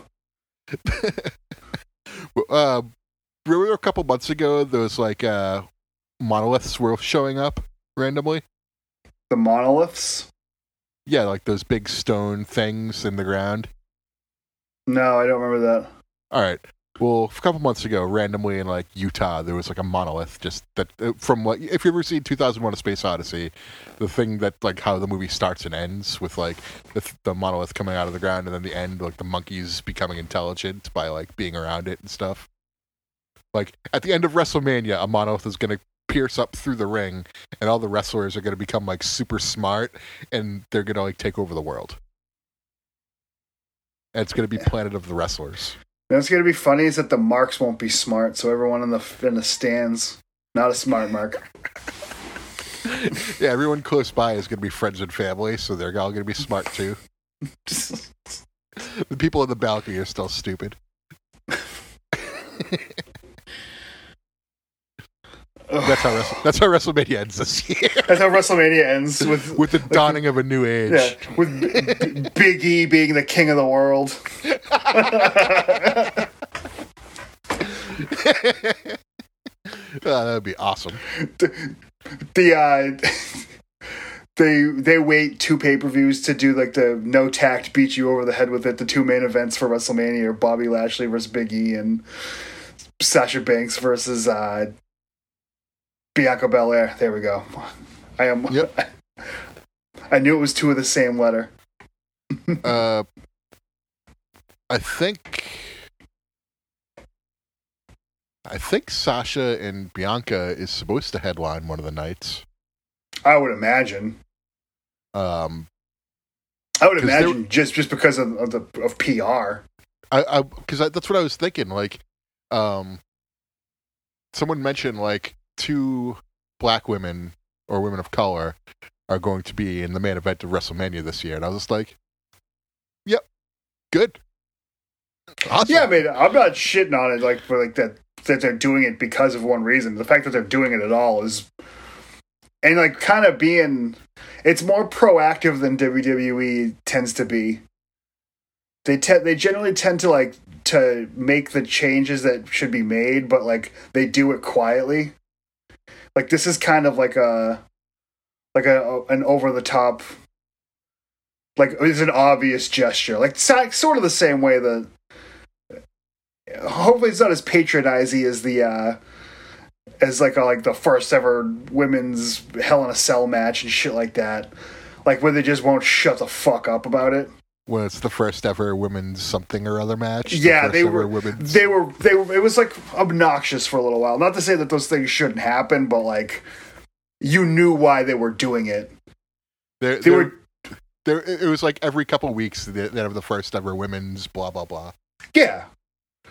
uh, remember a couple months ago, those like uh, monoliths were showing up randomly. The monoliths? Yeah, like those big stone things in the ground. No, I don't remember that. All right. Well, a couple months ago, randomly in like Utah, there was like a monolith. Just that uh, from like if you ever seen 2001: A Space Odyssey, the thing that like how the movie starts and ends with like the, the monolith coming out of the ground, and then the end like the monkeys becoming intelligent by like being around it and stuff. Like at the end of WrestleMania, a monolith is going to pierce up through the ring, and all the wrestlers are going to become like super smart, and they're going to like take over the world. And it's going to be Planet of the Wrestlers. What's going to be funny is that the marks won't be smart, so everyone in the in the stands not a smart mark. Yeah, everyone close by is going to be friends and family, so they're all going to be smart too. The people in the balcony are still stupid. That's how Wrestle- that's how WrestleMania ends this year, That's how WrestleMania ends with with the dawning of a new age. yeah, with B- Big E being the king of the world. That would be awesome. the uh they they wait two pay per views to do like the no tact beat you over the head with it. The two main events for WrestleMania are Bobby Lashley versus Big E and Sasha Banks versus uh Bianca Belair. There we go. I am. Yep. I knew it was two of the same letter. Uh, I think. I think Sasha and Bianca is supposed to headline one of the nights. I would imagine. Um, I would imagine just just because of, of the of PR. I, I, because that's what I was thinking. Like, um, someone mentioned like two black women or women of color are going to be in the main event of WrestleMania this year, and I was just like, "Yep, good, awesome." Yeah, I mean, I'm not shitting on it like for like that that they're doing it because of one reason. The fact that they're doing it at all is and like kind of being it's more proactive than WWE tends to be. They te- they generally tend to like to make the changes that should be made, but like they do it quietly. Like this is kind of like a like a an over the top like it's an obvious gesture. Like sort of the same way that hopefully it's not as patronizing as the uh as like a, like the first ever women's Hell in a Cell match and shit like that. Like where they just won't shut the fuck up about it. when it's the first ever women's something or other match. yeah, they were. women's. They were. They were. It was like obnoxious for a little while. Not to say that those things shouldn't happen, but like you knew why they were doing it. They, They were. There, it was like every couple weeks they, they have the first ever women's blah blah blah. Yeah.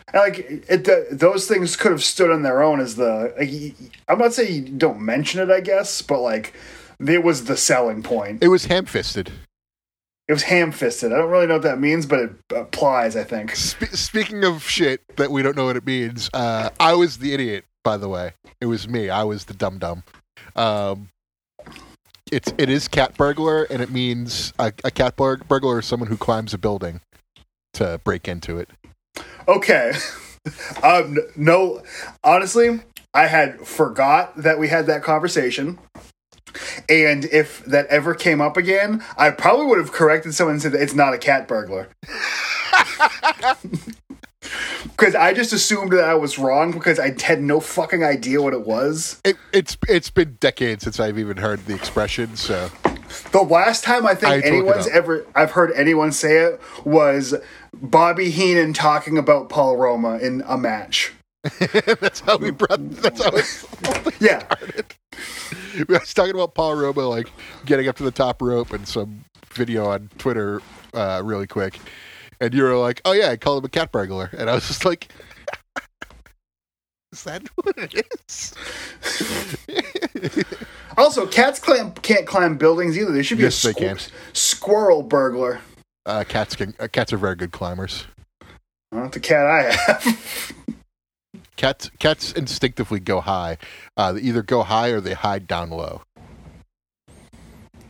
And like it, those things could have stood on their own as the. Like, I'm not saying you don't mention it, I guess, but like it was the selling point. It was ham fisted. It was ham fisted. I don't really know what that means, but it applies. I think. Spe- speaking of shit that we don't know what it means, uh, I was the idiot. By the way, it was me. I was the dumb dumb Um, it's it is cat burglar, and it means a, a cat bur- burglar is someone who climbs a building to break into it. Okay. um. No. Honestly, I had forgot that we had that conversation. And if that ever came up again, I probably would have corrected someone and said that it's not a cat burglar. Because I just assumed that I was wrong because I had no fucking idea what it was. it. It's it's been decades since I've even heard the expression. So The last time I think I anyone's ever I've heard anyone say it was Bobby Heenan talking about Paul Roma in a match. that's how we brought. That's how it Yeah. I was talking about Paul Roma like getting up to the top rope and some video on Twitter uh, really quick, and you were like, "Oh yeah, I call him a cat burglar," and I was just like, "Is that what it is?" Also, cats climb, can't climb buildings either. They should be Yes, a they can. squirrel burglar. uh, cats can. Uh, cats are very good climbers. Not the cat I have. Cats cats instinctively go high. Uh, they either go high or they hide down low.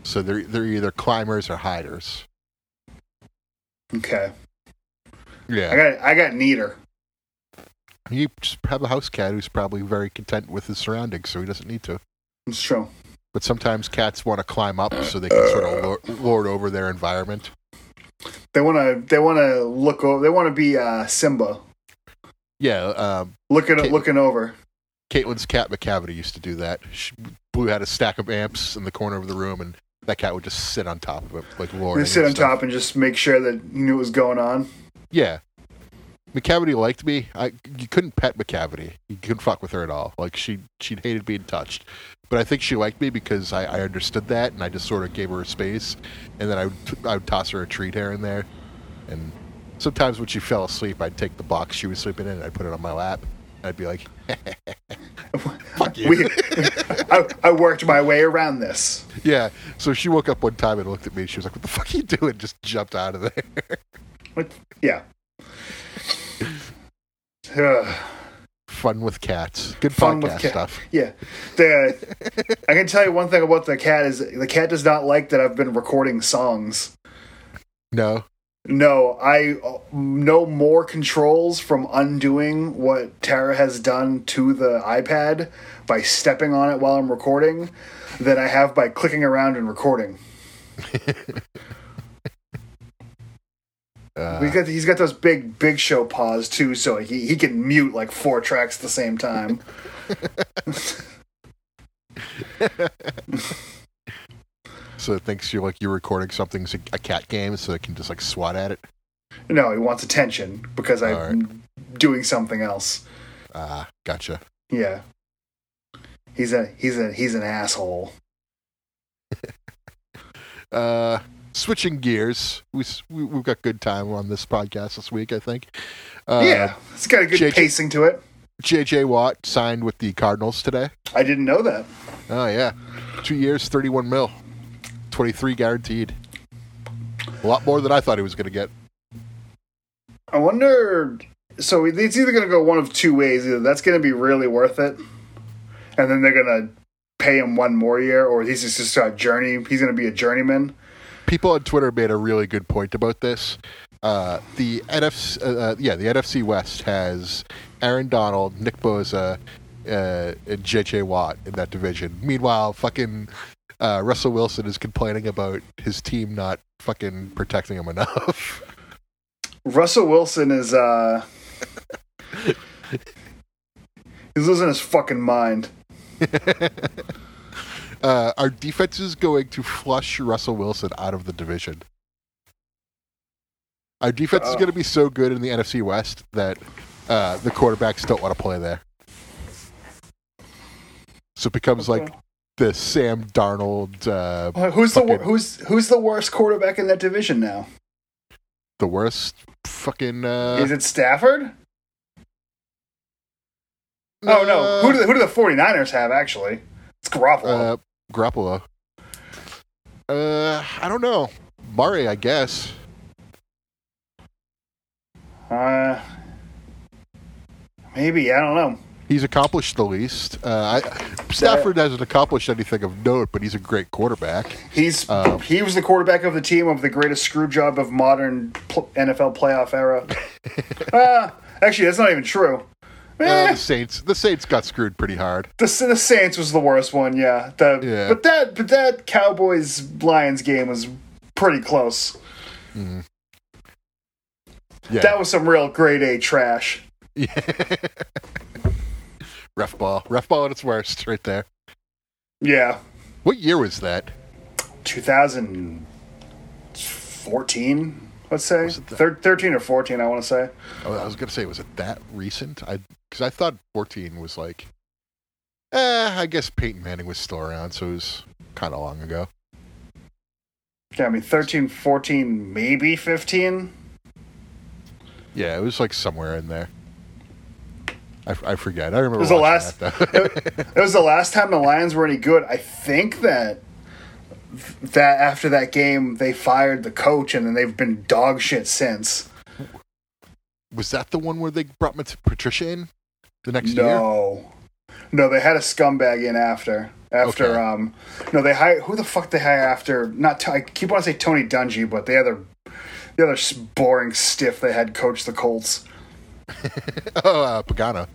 So they're they're either climbers or hiders. okay, Yeah. I got I got neater. You just have a house cat who's probably very content with his surroundings, so he doesn't need to. It's true. But sometimes cats want to climb up so they can sort of lord, lord over their environment. They want to they want to look over. They want to be uh, Simba Yeah, um, looking Okay. looking over. Caitlin's cat McCavity used to do that. She, Blue had a stack of amps in the corner of the room, and that cat would just sit on top of it, like Lord. They sit on stuff. top and just make sure that he knew what was going on. Yeah. McCavity liked me. I you couldn't pet McCavity. You couldn't fuck with her at all. Like she she hated being touched. But I think she liked me because I, I understood that and I just sort of gave her a space and then I would I would toss her a treat here and there. And sometimes when she fell asleep, I'd take the box she was sleeping in and I'd put it on my lap. And I'd be like, "Fuck you." We, I, I worked my way around this. yeah. So she woke up one time and looked at me. She was like, "What the fuck are you doing?" Just jumped out of there. Like, yeah. Ugh. Fun with cats. Good Fun podcast with cat- stuff. Yeah, the I can tell you one thing about the cat is the cat does not like that I've been recording songs. No. No, I know more controls from undoing what Tara has done to the iPad by stepping on it while I'm recording than I have by clicking around and recording. Uh, We got he's got those big big show paws too, so he he can mute like four tracks at the same time. So it thinks you're like you're recording something's a, a cat game, so it can just like swat at it. No, he wants attention because I'm doing something else. Ah, gotcha. Yeah. He's a he's a he's an asshole. Uh, switching gears, we, we we've got good time on this podcast this week, I think. Uh, yeah, it's got a good JJ pacing to it. J.J. Watt signed with the Cardinals today. I didn't know that. Oh yeah, two years, thirty-one mil, twenty-three guaranteed. A lot more than I thought he was going to get. I wonder. So it's either going to go one of two ways. Either that's going to be really worth it, and then they're going to pay him one more year, or he's just just a journey. He's going to be a journeyman. People on Twitter made a really good point about this. Uh, the NFC, uh, uh, yeah, the NFC West has Aaron Donald, Nick Bosa, uh, and J.J. Watt in that division. Meanwhile, fucking uh, Russell Wilson is complaining about his team not fucking protecting him enough. Russell Wilson is uh he's losing his fucking mind. uh, our defense is going to flush Russell Wilson out of the division. Our defense is Oh. going to be so good in the NFC West that uh, the quarterbacks don't want to play there. So it becomes like the Sam Darnold, uh, Uh, Who's the who's who's the worst quarterback in that division now? the worst fucking. Uh, Is it Stafford? Oh no, who do the, who do the 49ers have actually? It's Garoppolo. Garoppolo. Uh, I don't know. Murray, I guess. Uh, maybe I don't know. He's accomplished the least. Uh, I, Stafford hasn't accomplished anything of note, but he's a great quarterback. He's Um, he was the quarterback of the team of the greatest screw job of modern pl- NFL playoff era. uh, actually, that's not even true. Uh, Eh, the Saints, the Saints got screwed pretty hard. the, the Saints was the worst one, yeah. The, Yeah. But that but that Cowboys Lions game was pretty close. Yeah, That was some real grade A trash. Yeah. ref ball, ref ball at its worst, right there. Yeah, What year was that? 2014. Let's say Was it that- Thir- 13 or 14. I want to say. Oh, I was gonna say, was it that recent? I because I thought 14 was like, eh, I guess Peyton Manning was still around, so it was kind of long ago. Yeah, I mean 13, 14, maybe 15. Yeah, it was like somewhere in there. I, I forget. I remember. It was the last- that, though. It was the last time the Lions were any good. I think that that after that game they fired the coach and then they've been dog shit since. was that the one where they brought Patricia in the next year? No. No, they had a scumbag in after. After Okay. um no they hired who the fuck they hire after not T- I keep on to say Tony Dungy, but the other the other boring stiff they had coach the Colts. oh, uh, Pagano.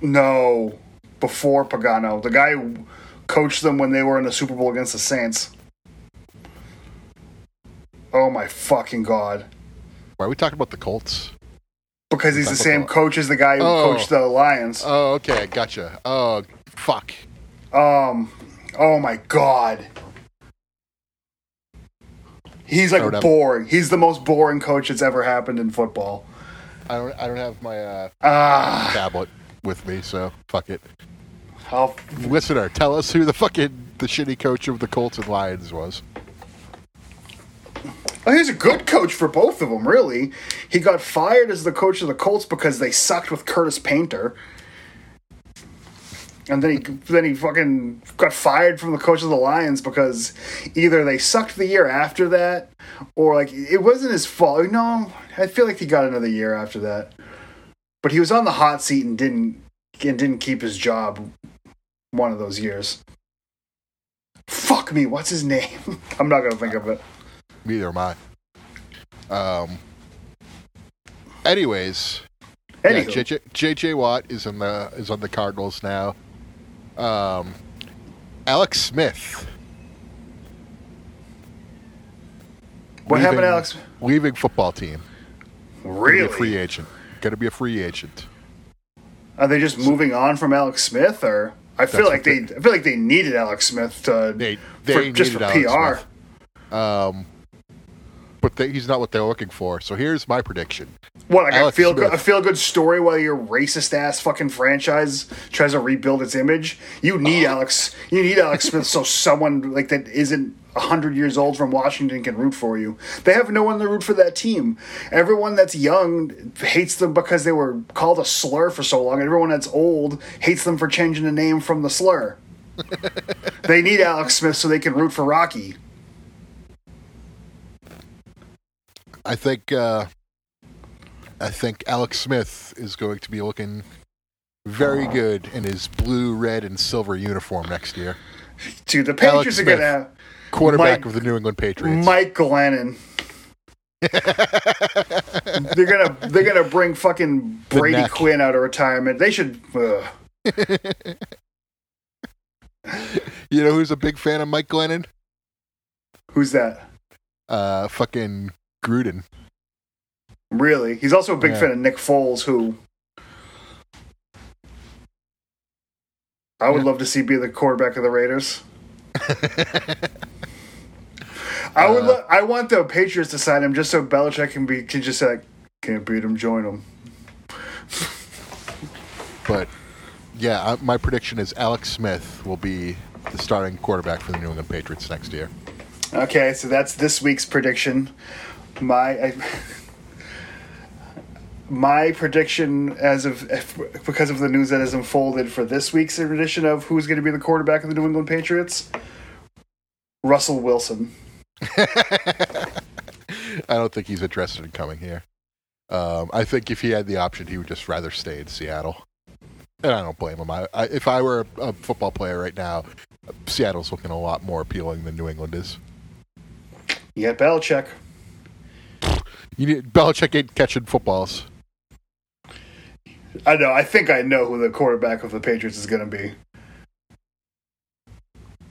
No, before Pagano, the guy who coached them when they were in the Super Bowl against the Saints. Oh my fucking god! Why are we talking about the Colts? Because he's the same coach as the guy who Oh. coached the Lions. Oh, okay, gotcha. Oh, fuck. Um, oh my god. He's like don't have- boring. He's the most boring coach that's ever happened in football. I don't. I don't have my uh, Ah, tablet with me, so fuck it. I'll, Listener, tell us who the fucking the shitty coach of the Colts and Lions was. Oh, he's a good coach for both of them, really. He got fired as the coach of the Colts because they sucked with Curtis Painter. And then he then he fucking got fired from the coach of the Lions because either they sucked the year after that or like it wasn't his fault. No, I feel like he got another year after that. But he was on the hot seat and didn't and didn't keep his job one of those years. Fuck me, what's his name? I'm not gonna think of it. Neither am I. Um. Anyways, Anywho. yeah, JJ, JJ Watt is in the is on the Cardinals now. Um, Alex Smith. What happened, Alex? Leaving football team. Gonna be a Really? free agent. Going to be a free agent. Are they just moving on from Alex Smith, or I feel like what they? I feel like they needed Alex Smith to They they for, just for PR. Um, but they, he's not what they're looking for. So here's my prediction. What like Alex a feel good, a feel good story while your racist ass fucking franchise tries to rebuild its image. You need Uh-huh. Alex. You need Alex Smith so someone like that isn't hundred years old from Washington can root for you. They have no one to root for that team. Everyone that's young hates them because they were called a slur for so long. and Everyone that's old hates them for changing the name from the slur. they need Alex Smith so they can root for Rocky. I think uh, I think Alex Smith is going to be looking very good in his blue, red, and silver uniform next year. Dude, the Alex Patriots are Smith. gonna have Quarterback Mike- of the New England Patriots. Mike Glennon. they're gonna they're gonna bring fucking Brady. Quinn out of retirement. They should. you know who's a big fan of Mike Glennon? Who's that? Uh, fucking Gruden. Really? He's also a big Yeah. fan of Nick Foles, who I would Yeah. love to see be the quarterback of the Raiders. I would. Uh, lo- I want the Patriots to sign him just so Belichick can be can just say, like, "Can't beat him, join him." But yeah, I, my prediction is Alex Smith will be the starting quarterback for the New England Patriots next year. Okay, so that's this week's prediction. My I, my prediction as of because of the news that has unfolded for this week's edition of who's going to be the quarterback of the New England Patriots. Russell Wilson. I don't think he's interested in coming here. Um, I think if he had the option, he would just rather stay in Seattle. And I don't blame him. I, I, if I were a, a football player right now, Seattle's looking a lot more appealing than New England is. You got Belichick. You need Belichick ain't catching footballs. I know. I think I know who the quarterback of the Patriots is going to be.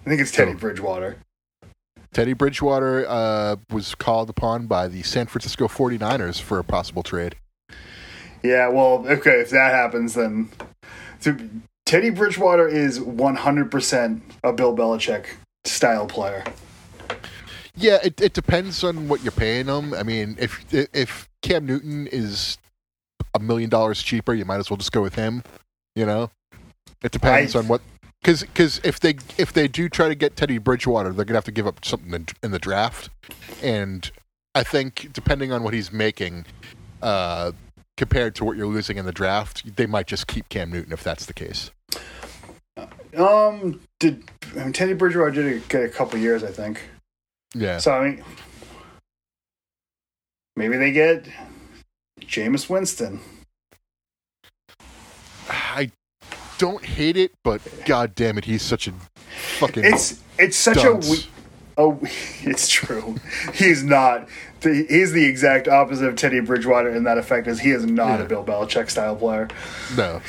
I think it's Teddy? Bridgewater. Teddy Bridgewater uh, was called upon by the San Francisco 49ers for a possible trade. Yeah, well, okay, if that happens, then Teddy Bridgewater is 100% a Bill Belichick style player. Yeah, it, it depends on what you're paying him. I mean, if if Cam Newton is a million dollars cheaper, you might as well just go with him. You know, it depends I- on what. Because if they if they do try to get Teddy Bridgewater, they're gonna have to give up something in, in the draft, and I think depending on what he's making, uh, compared to what you're losing in the draft, they might just keep Cam Newton if that's the case. Um, did I mean, Teddy Bridgewater did get a couple years, I think. Yeah, So I mean, maybe they get Jameis Winston. I don't hate it, but god damn it, he's such a fucking. It's it's such Dunce. a we- oh, it's true. He's not. He's the exact opposite of Teddy Bridgewater in that effect, as he is not Yeah. a Bill Belichick style player. no.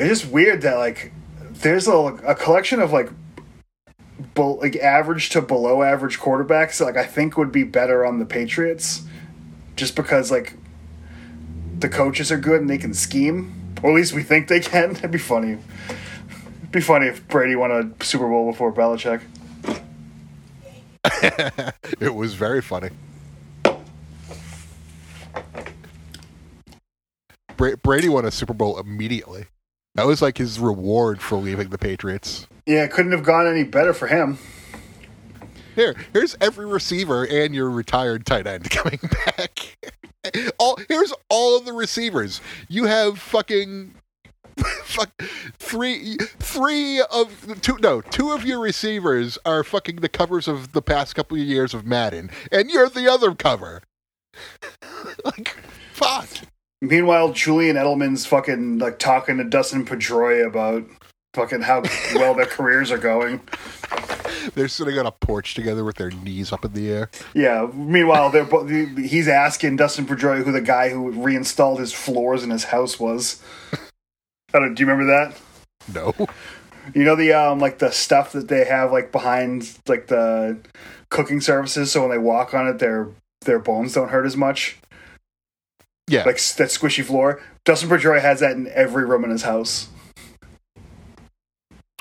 It's just weird that like there's a, a collection of like be, like average to below average quarterbacks like I think would be better on the Patriots just because like the coaches are good and they can scheme or at least we think they can. That'd be funny. It'd be funny if Brady won a Super Bowl before Belichick. it was very funny. Brady won a Super Bowl immediately. That was like his reward for leaving the Patriots. Yeah, it couldn't have gone any better for him. Here, here's every receiver and your retired tight end coming back. all here's all of the receivers. You have fucking fuck three three of two no two of your receivers are fucking the covers of the past couple of years of Madden, and you're the other cover. like fuck. Meanwhile, Julian Edelman's fucking like talking to Dustin Pedroia about fucking how well their careers are going. They're sitting on a porch together with their knees up in the air. Yeah. Meanwhile, they're bo- he's asking Dustin Pedroia who the guy who reinstalled his floors in his house was. I don't, do you remember that? No. You know the um like the stuff that they have like behind like the cooking services, so when they walk on it, their their bones don't hurt as much. Yeah. Like that squishy floor. Dustin Pedroia has that in every room in his house.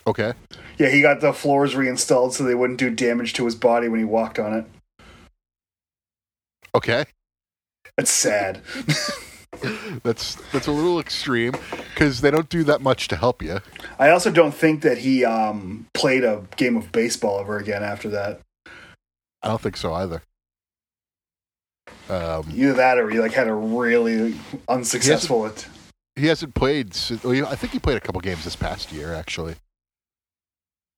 Okay. Yeah, he got the floors reinstalled so they wouldn't do damage to his body when he walked on it. Okay. That's sad. That's that's a little extreme because they don't do that much to help you. I also don't think that he um, played a game of baseball ever again after that. I don't think so either. Um, Either that or he like had a really unsuccessful. He hasn't played. si- well, he- I think he played a couple games this past year, actually,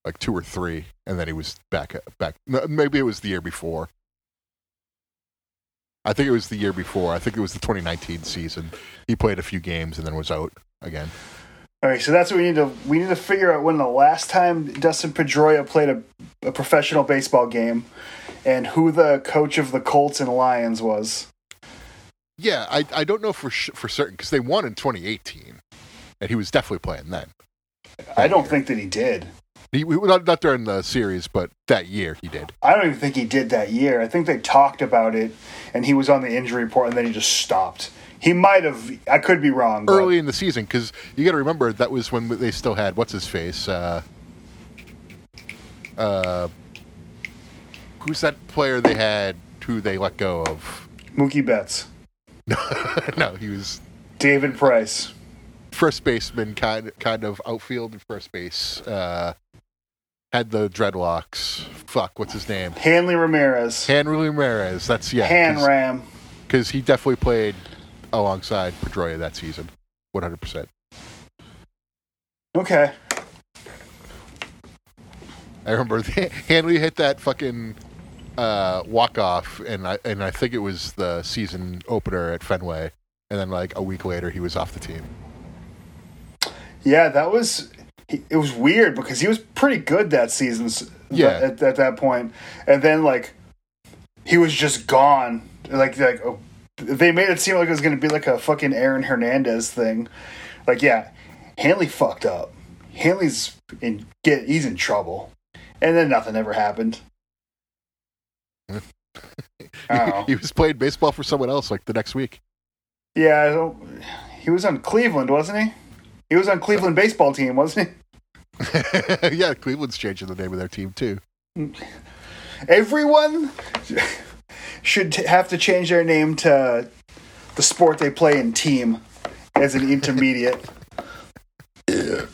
like two or three, and then he was back. Back. Maybe it was the year before. I think it was the year before. I think it was the 2019 season. He played a few games and then was out again. All right, so that's what we need to we need to figure out when the last time Dustin Pedroia played a, a professional baseball game, and who the coach of the Colts and Lions was. Yeah, I I don't know for sh- for certain because they won in 2018, and he was definitely playing then. I don't think that he did. He, we- not, not during the series, but that year he did. I don't even think he did that year. I think they talked about it, and he was on the injury report, and then he just stopped. He might have. I could be wrong. but- early in the season because you got to remember that was when they still had what's his face uh, uh, who's that player they had who they let go of? Mookie Betts, no, he was David Price, first baseman, kind kind of outfield and first base. Uh, had the dreadlocks. Fuck, what's his name? Hanley Ramirez, Hanley Ramirez. That's yeah. Han Ram. because he definitely played alongside Pedroia that season, one hundred percent. Okay. I remember Hanley hit that fucking uh, walk off, and I and I think it was the season opener at Fenway, and then like a week later he was off the team. Yeah, that was. It was weird because he was pretty good that season. Yeah. At, at that point, and then like he was just gone. Like like oh, they made it seem like it was going to be like a fucking Aaron Hernandez thing. Like yeah, Hanley fucked up. Hanley's in get he's in trouble, and then nothing ever happened. I he was playing baseball for someone else like the next week. Yeah, I don't, he was on Cleveland, wasn't he? He was on Cleveland baseball team, wasn't he? yeah, Cleveland's changing the name of their team too. Everyone should have to change their name to the sport they play in team as an intermediate.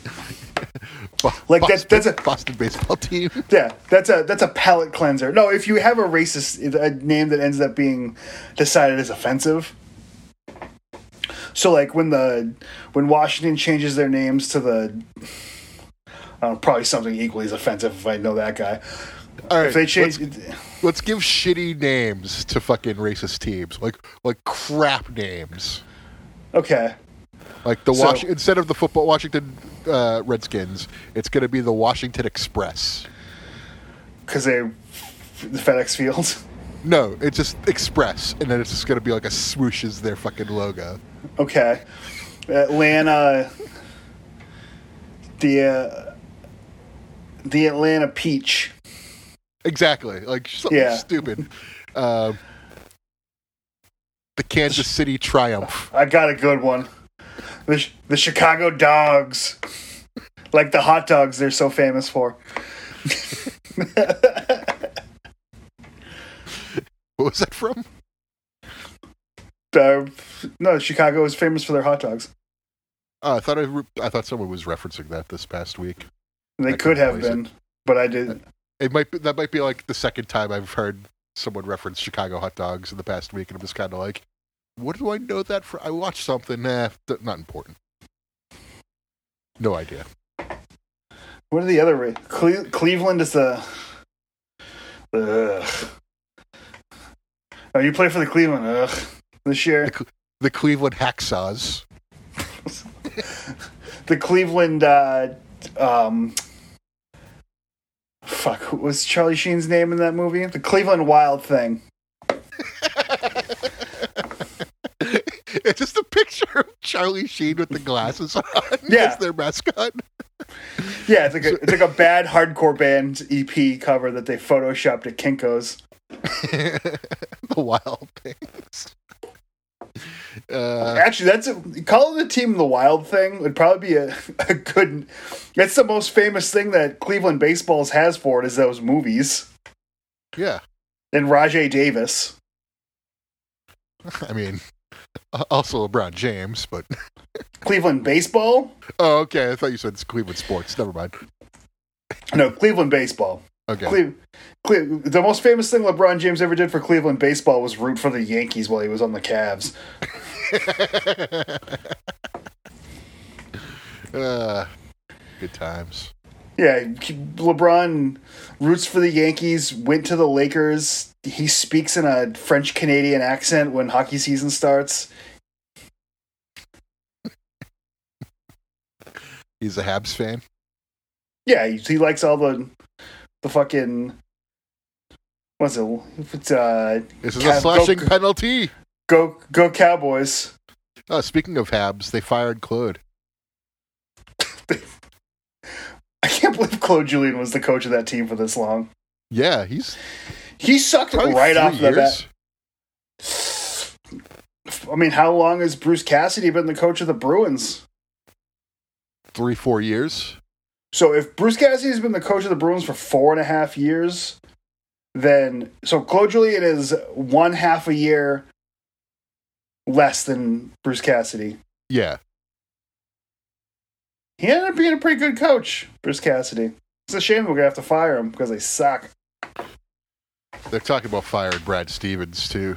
Like, Boston, that's- that's a- Boston baseball team. Yeah, that's a that's a palate cleanser. No, if you have a racist a name that ends up being decided as offensive. So like when the when Washington changes their names to the know, probably something equally as offensive if I know that guy. All right, If they change let's, let's give shitty names to fucking racist teams, like like crap names. Okay. Like the So- Wash instead of the football Washington uh, Redskins, it's going to be the Washington Express. Because they the FedEx Field. No, it's just Express, and then it's just going to be like a swoosh as their fucking logo. Okay. Atlanta the uh, the Atlanta Peach. Exactly, like something Yeah. stupid. Um, the Kansas City Triumph. I got a good one. The the Chicago Dogs, like the hot dogs they're so famous for. Was that from? Uh, no, Chicago is famous for their hot dogs. Oh, I thought I, re- I thought someone was referencing that this past week. They I could have place it. been, but I didn't. It might be, that might be like the second time I've heard someone reference Chicago hot dogs in the past week, and I'm just kind of like, what do I know that for? I watched something. Nah, th- not important. No idea. What are the other? Cle- Cleveland is the. Ugh. Oh, you play for the Cleveland. Ugh. This year, The Cleveland Hacksaws. the Cleveland. Uh, um, fuck, what was Charlie Sheen's name in that movie? The Cleveland Wild Thing. it's just a picture of Charlie Sheen with the glasses on Yeah. as their mascot. Yeah, it's like a, it's like a bad hardcore band EP cover that they photoshopped at Kinko's. the Wild Things. Uh, Actually, that's a, calling the team the Wild Thing would probably be a, a good. That's the most famous thing that Cleveland baseballs has for it is those movies yeah, and Rajay Davis. I mean, also LeBron James, but Cleveland baseball? oh, okay. I thought you said it's Cleveland sports. Never mind. No, Cleveland baseball. Okay. Cle- Cle- the most famous thing LeBron James ever did for Cleveland baseball was root for the Yankees while he was on the Cavs. uh, good times. Yeah, LeBron roots for the Yankees, went to the Lakers. He speaks in a French Canadian accent when hockey season starts. He's a Habs fan. Yeah, he, he likes all the the fucking what's it? If it's uh, This is Cav- a slashing go- penalty. go go Cowboys. Oh, speaking of Habs, they fired Claude. I can't believe Claude Julien was the coach of that team for this long. Yeah, he's He sucked right off the bat. I mean, how long has Bruce Cassidy been the coach of the Bruins? Three, four years. So if Bruce Cassidy's been the coach of the Bruins for four and a half years, then so Claude Julien is one half a year less than Bruce Cassidy. Yeah. He ended up being a pretty good coach, Bruce Cassidy. It's a shame we're gonna have to fire him because they suck. They're talking about firing Brad Stevens too.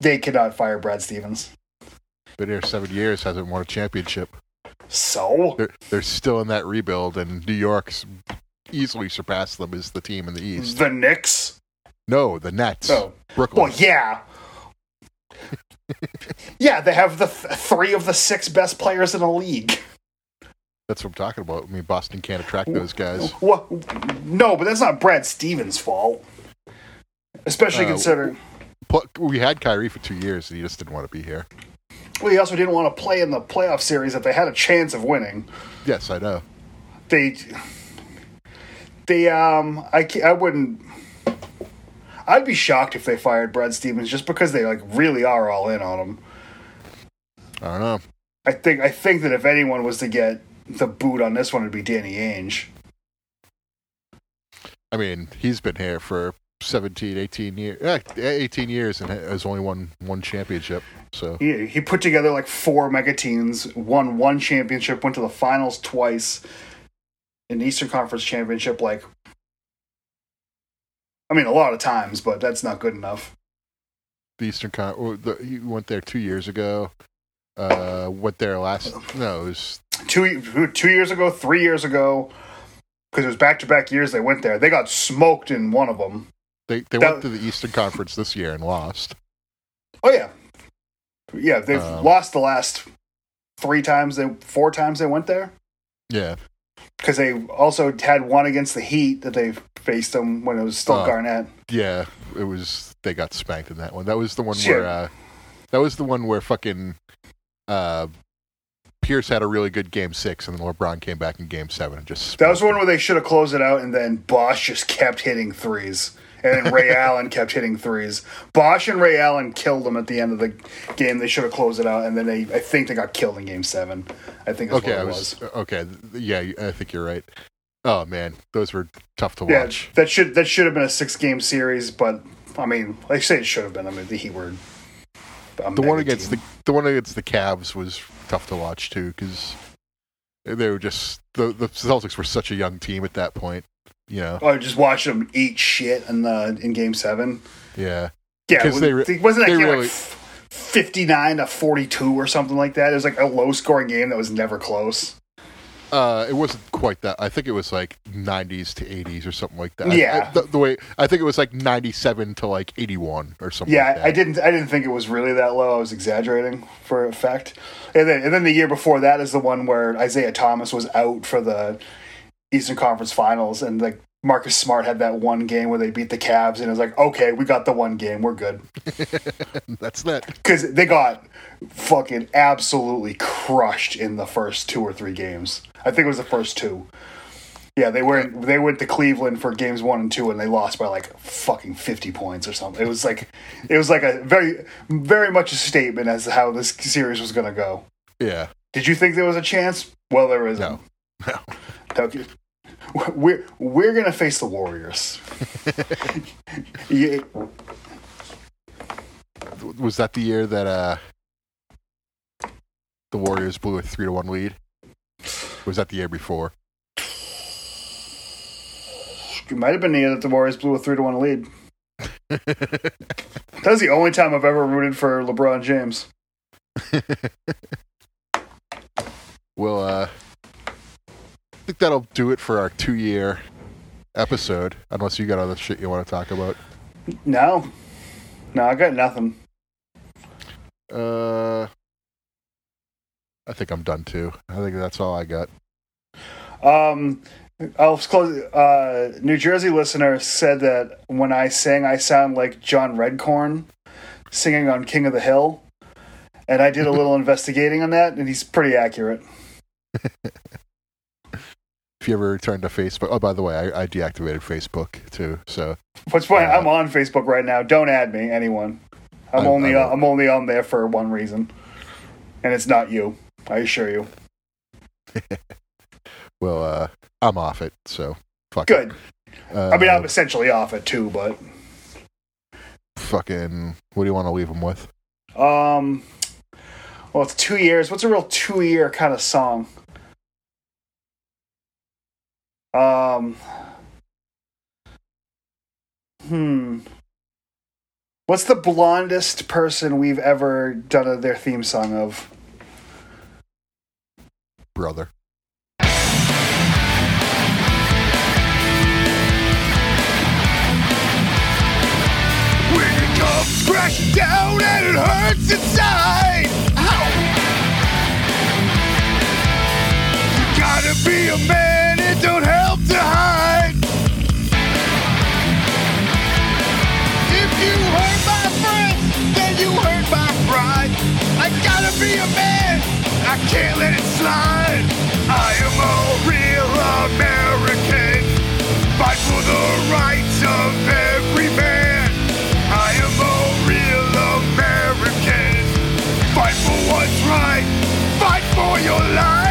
They cannot fire Brad Stevens. Been here seven years, hasn't won a championship. So They're they're still in that rebuild, and New York's easily surpassed them as the team in the East. the Knicks. No, the Nets. Oh, Brooklyn. well, yeah. yeah, they have the th- three of the six best players in the league. That's what I'm talking about. I mean, Boston can't attract those guys. What? No, but that's not Brad Stevens' fault. Especially Uh, considering We had Kyrie for two years, and he just didn't want to be here. Well, he also didn't want to play in the playoff series if they had a chance of winning. Yes, I know. They, they, um, I, I wouldn't. I'd be shocked if they fired Brad Stevens just because they like really are all in on him. I don't know. I think I think that if anyone was to get the boot on this one, it'd be Danny Ainge. I mean, he's been here for 17, 18 years. Eh, 18 years and has only won one championship. So He he put together like four mega teams, won one championship, went to the finals twice, in the Eastern Conference championship. Like, I mean, a lot of times, but that's not good enough. the Eastern Con, or the, he went there two years ago. Uh, went there last. No, it was Two two years ago, three years ago, because it was back to back years they went there. They got smoked in one of them. They they That- went to the Eastern Conference this year and lost. Oh yeah, yeah. They've Um, lost the last three times. They four times they went there. Yeah, because they also had one against the Heat that they faced them when it was still Oh. Garnett. yeah. It was they got spanked in that one. That was the one Shit. where uh, that was the one where fucking uh, Pierce had a really good game six, and then LeBron came back in game seven and just That was one where they should have closed it out, and then Bosh just kept hitting threes, and then Ray Allen kept hitting threes. Bosh and Ray Allen killed them at the end of the game. They should have closed it out, and then they, I think, they got killed in Game Seven. I think Okay, what I it was, was. okay. Yeah, I think you're right. Oh man, those were tough to Yeah, watch. that should that should have been a six game series, but I mean, like I say, it should have been. I mean, the Heat were The one against team. the the one against the Cavs was tough to watch too because they were just the the Celtics were such a young team at that point. You know, Oh, just watch them eat shit in the in Game Seven. yeah, Yeah, they was, re- wasn't that game really- like fifty-nine to forty-two or something like that? It was like a low-scoring game that was never close. uh, it wasn't quite that. I think it was like 90s to 80s or something like that. Yeah. I- the, the way I think it was like 97 to like 81 or something. Yeah, like that. I didn't. I didn't think it was really that low. I was exaggerating for effect. And then, and then the year before that is the one where Isaiah Thomas was out for the Eastern Conference Finals, and like Marcus Smart had that one game where they beat the Cavs, and it was like, okay, we got the one game, we're good, That's it. because they got fucking absolutely crushed in the first two or three games. I think it was the first two. Yeah, they went they went to Cleveland for games one and two, and they lost by like fucking fifty points or something. It was like it was like a very very much a statement as to how this series was going to go. Yeah. Did you think there was a chance? Well, there isn't. No. No. We're we're gonna face the Warriors. yeah, Was that the year that uh the Warriors blew a three to one lead? Was that the year before? it might have been the year that the Warriors blew a three to one lead. That's the only time I've ever rooted for LeBron James. well, uh, think that'll do it for our two year episode. Unless you got other shit you want to talk about. No, no, I got nothing. Uh, I think I'm done too. I think that's all I got. Um, I'll close. Uh, New Jersey listener said that when I sang, I sound like John Redcorn singing on King of the Hill, and I did a little investigating on that, and he's pretty accurate. If you ever return to Facebook, oh, by the way, I, I deactivated Facebook too. So What's funny? Uh, I'm on Facebook right now. Don't add me, anyone. I'm I- only I uh, won't. I'm only on there for one reason, and it's not you. I assure you. well, uh, I'm off it. So fuck. Good. Uh, I mean, I'm essentially off it too, but fucking. What do you want to leave them with? Um, well, it's two years. What's a real two year kind of song? Um, hmm. What's the blondest person we've ever done a, their theme song of? Brother. When it comes crashing down and it hurts inside. Ow! You gotta be a man, can't let it slide. I am a real American. Fight for the rights of every man. I am a real American. Fight for what's right. Fight for your life.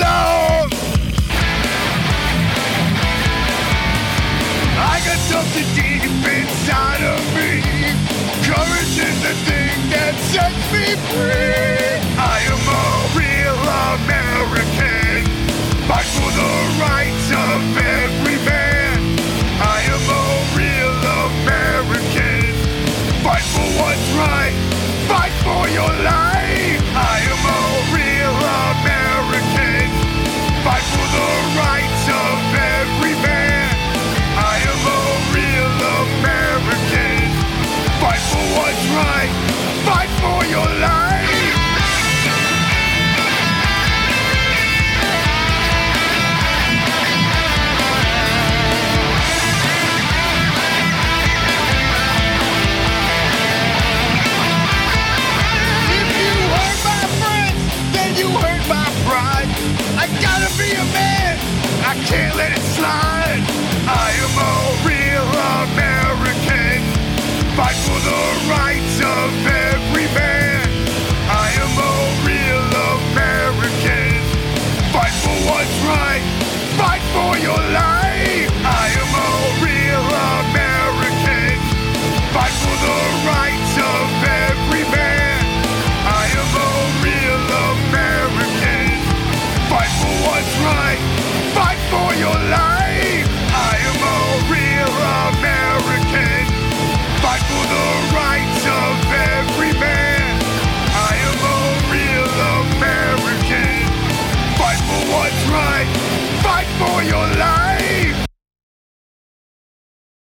Long. I got something deep inside of me. Courage is the thing that sets me free. I am a real American. Fight for the rights of every man. I am a real American. Fight for what's right. Fight for your life. Right. Fight for your life. If you hurt my friends, then you hurt my pride. I gotta be a man, I can't let it slide. I am a. Fight for the rights of every man. I am a real American. Fight for what's right. Fight for your life.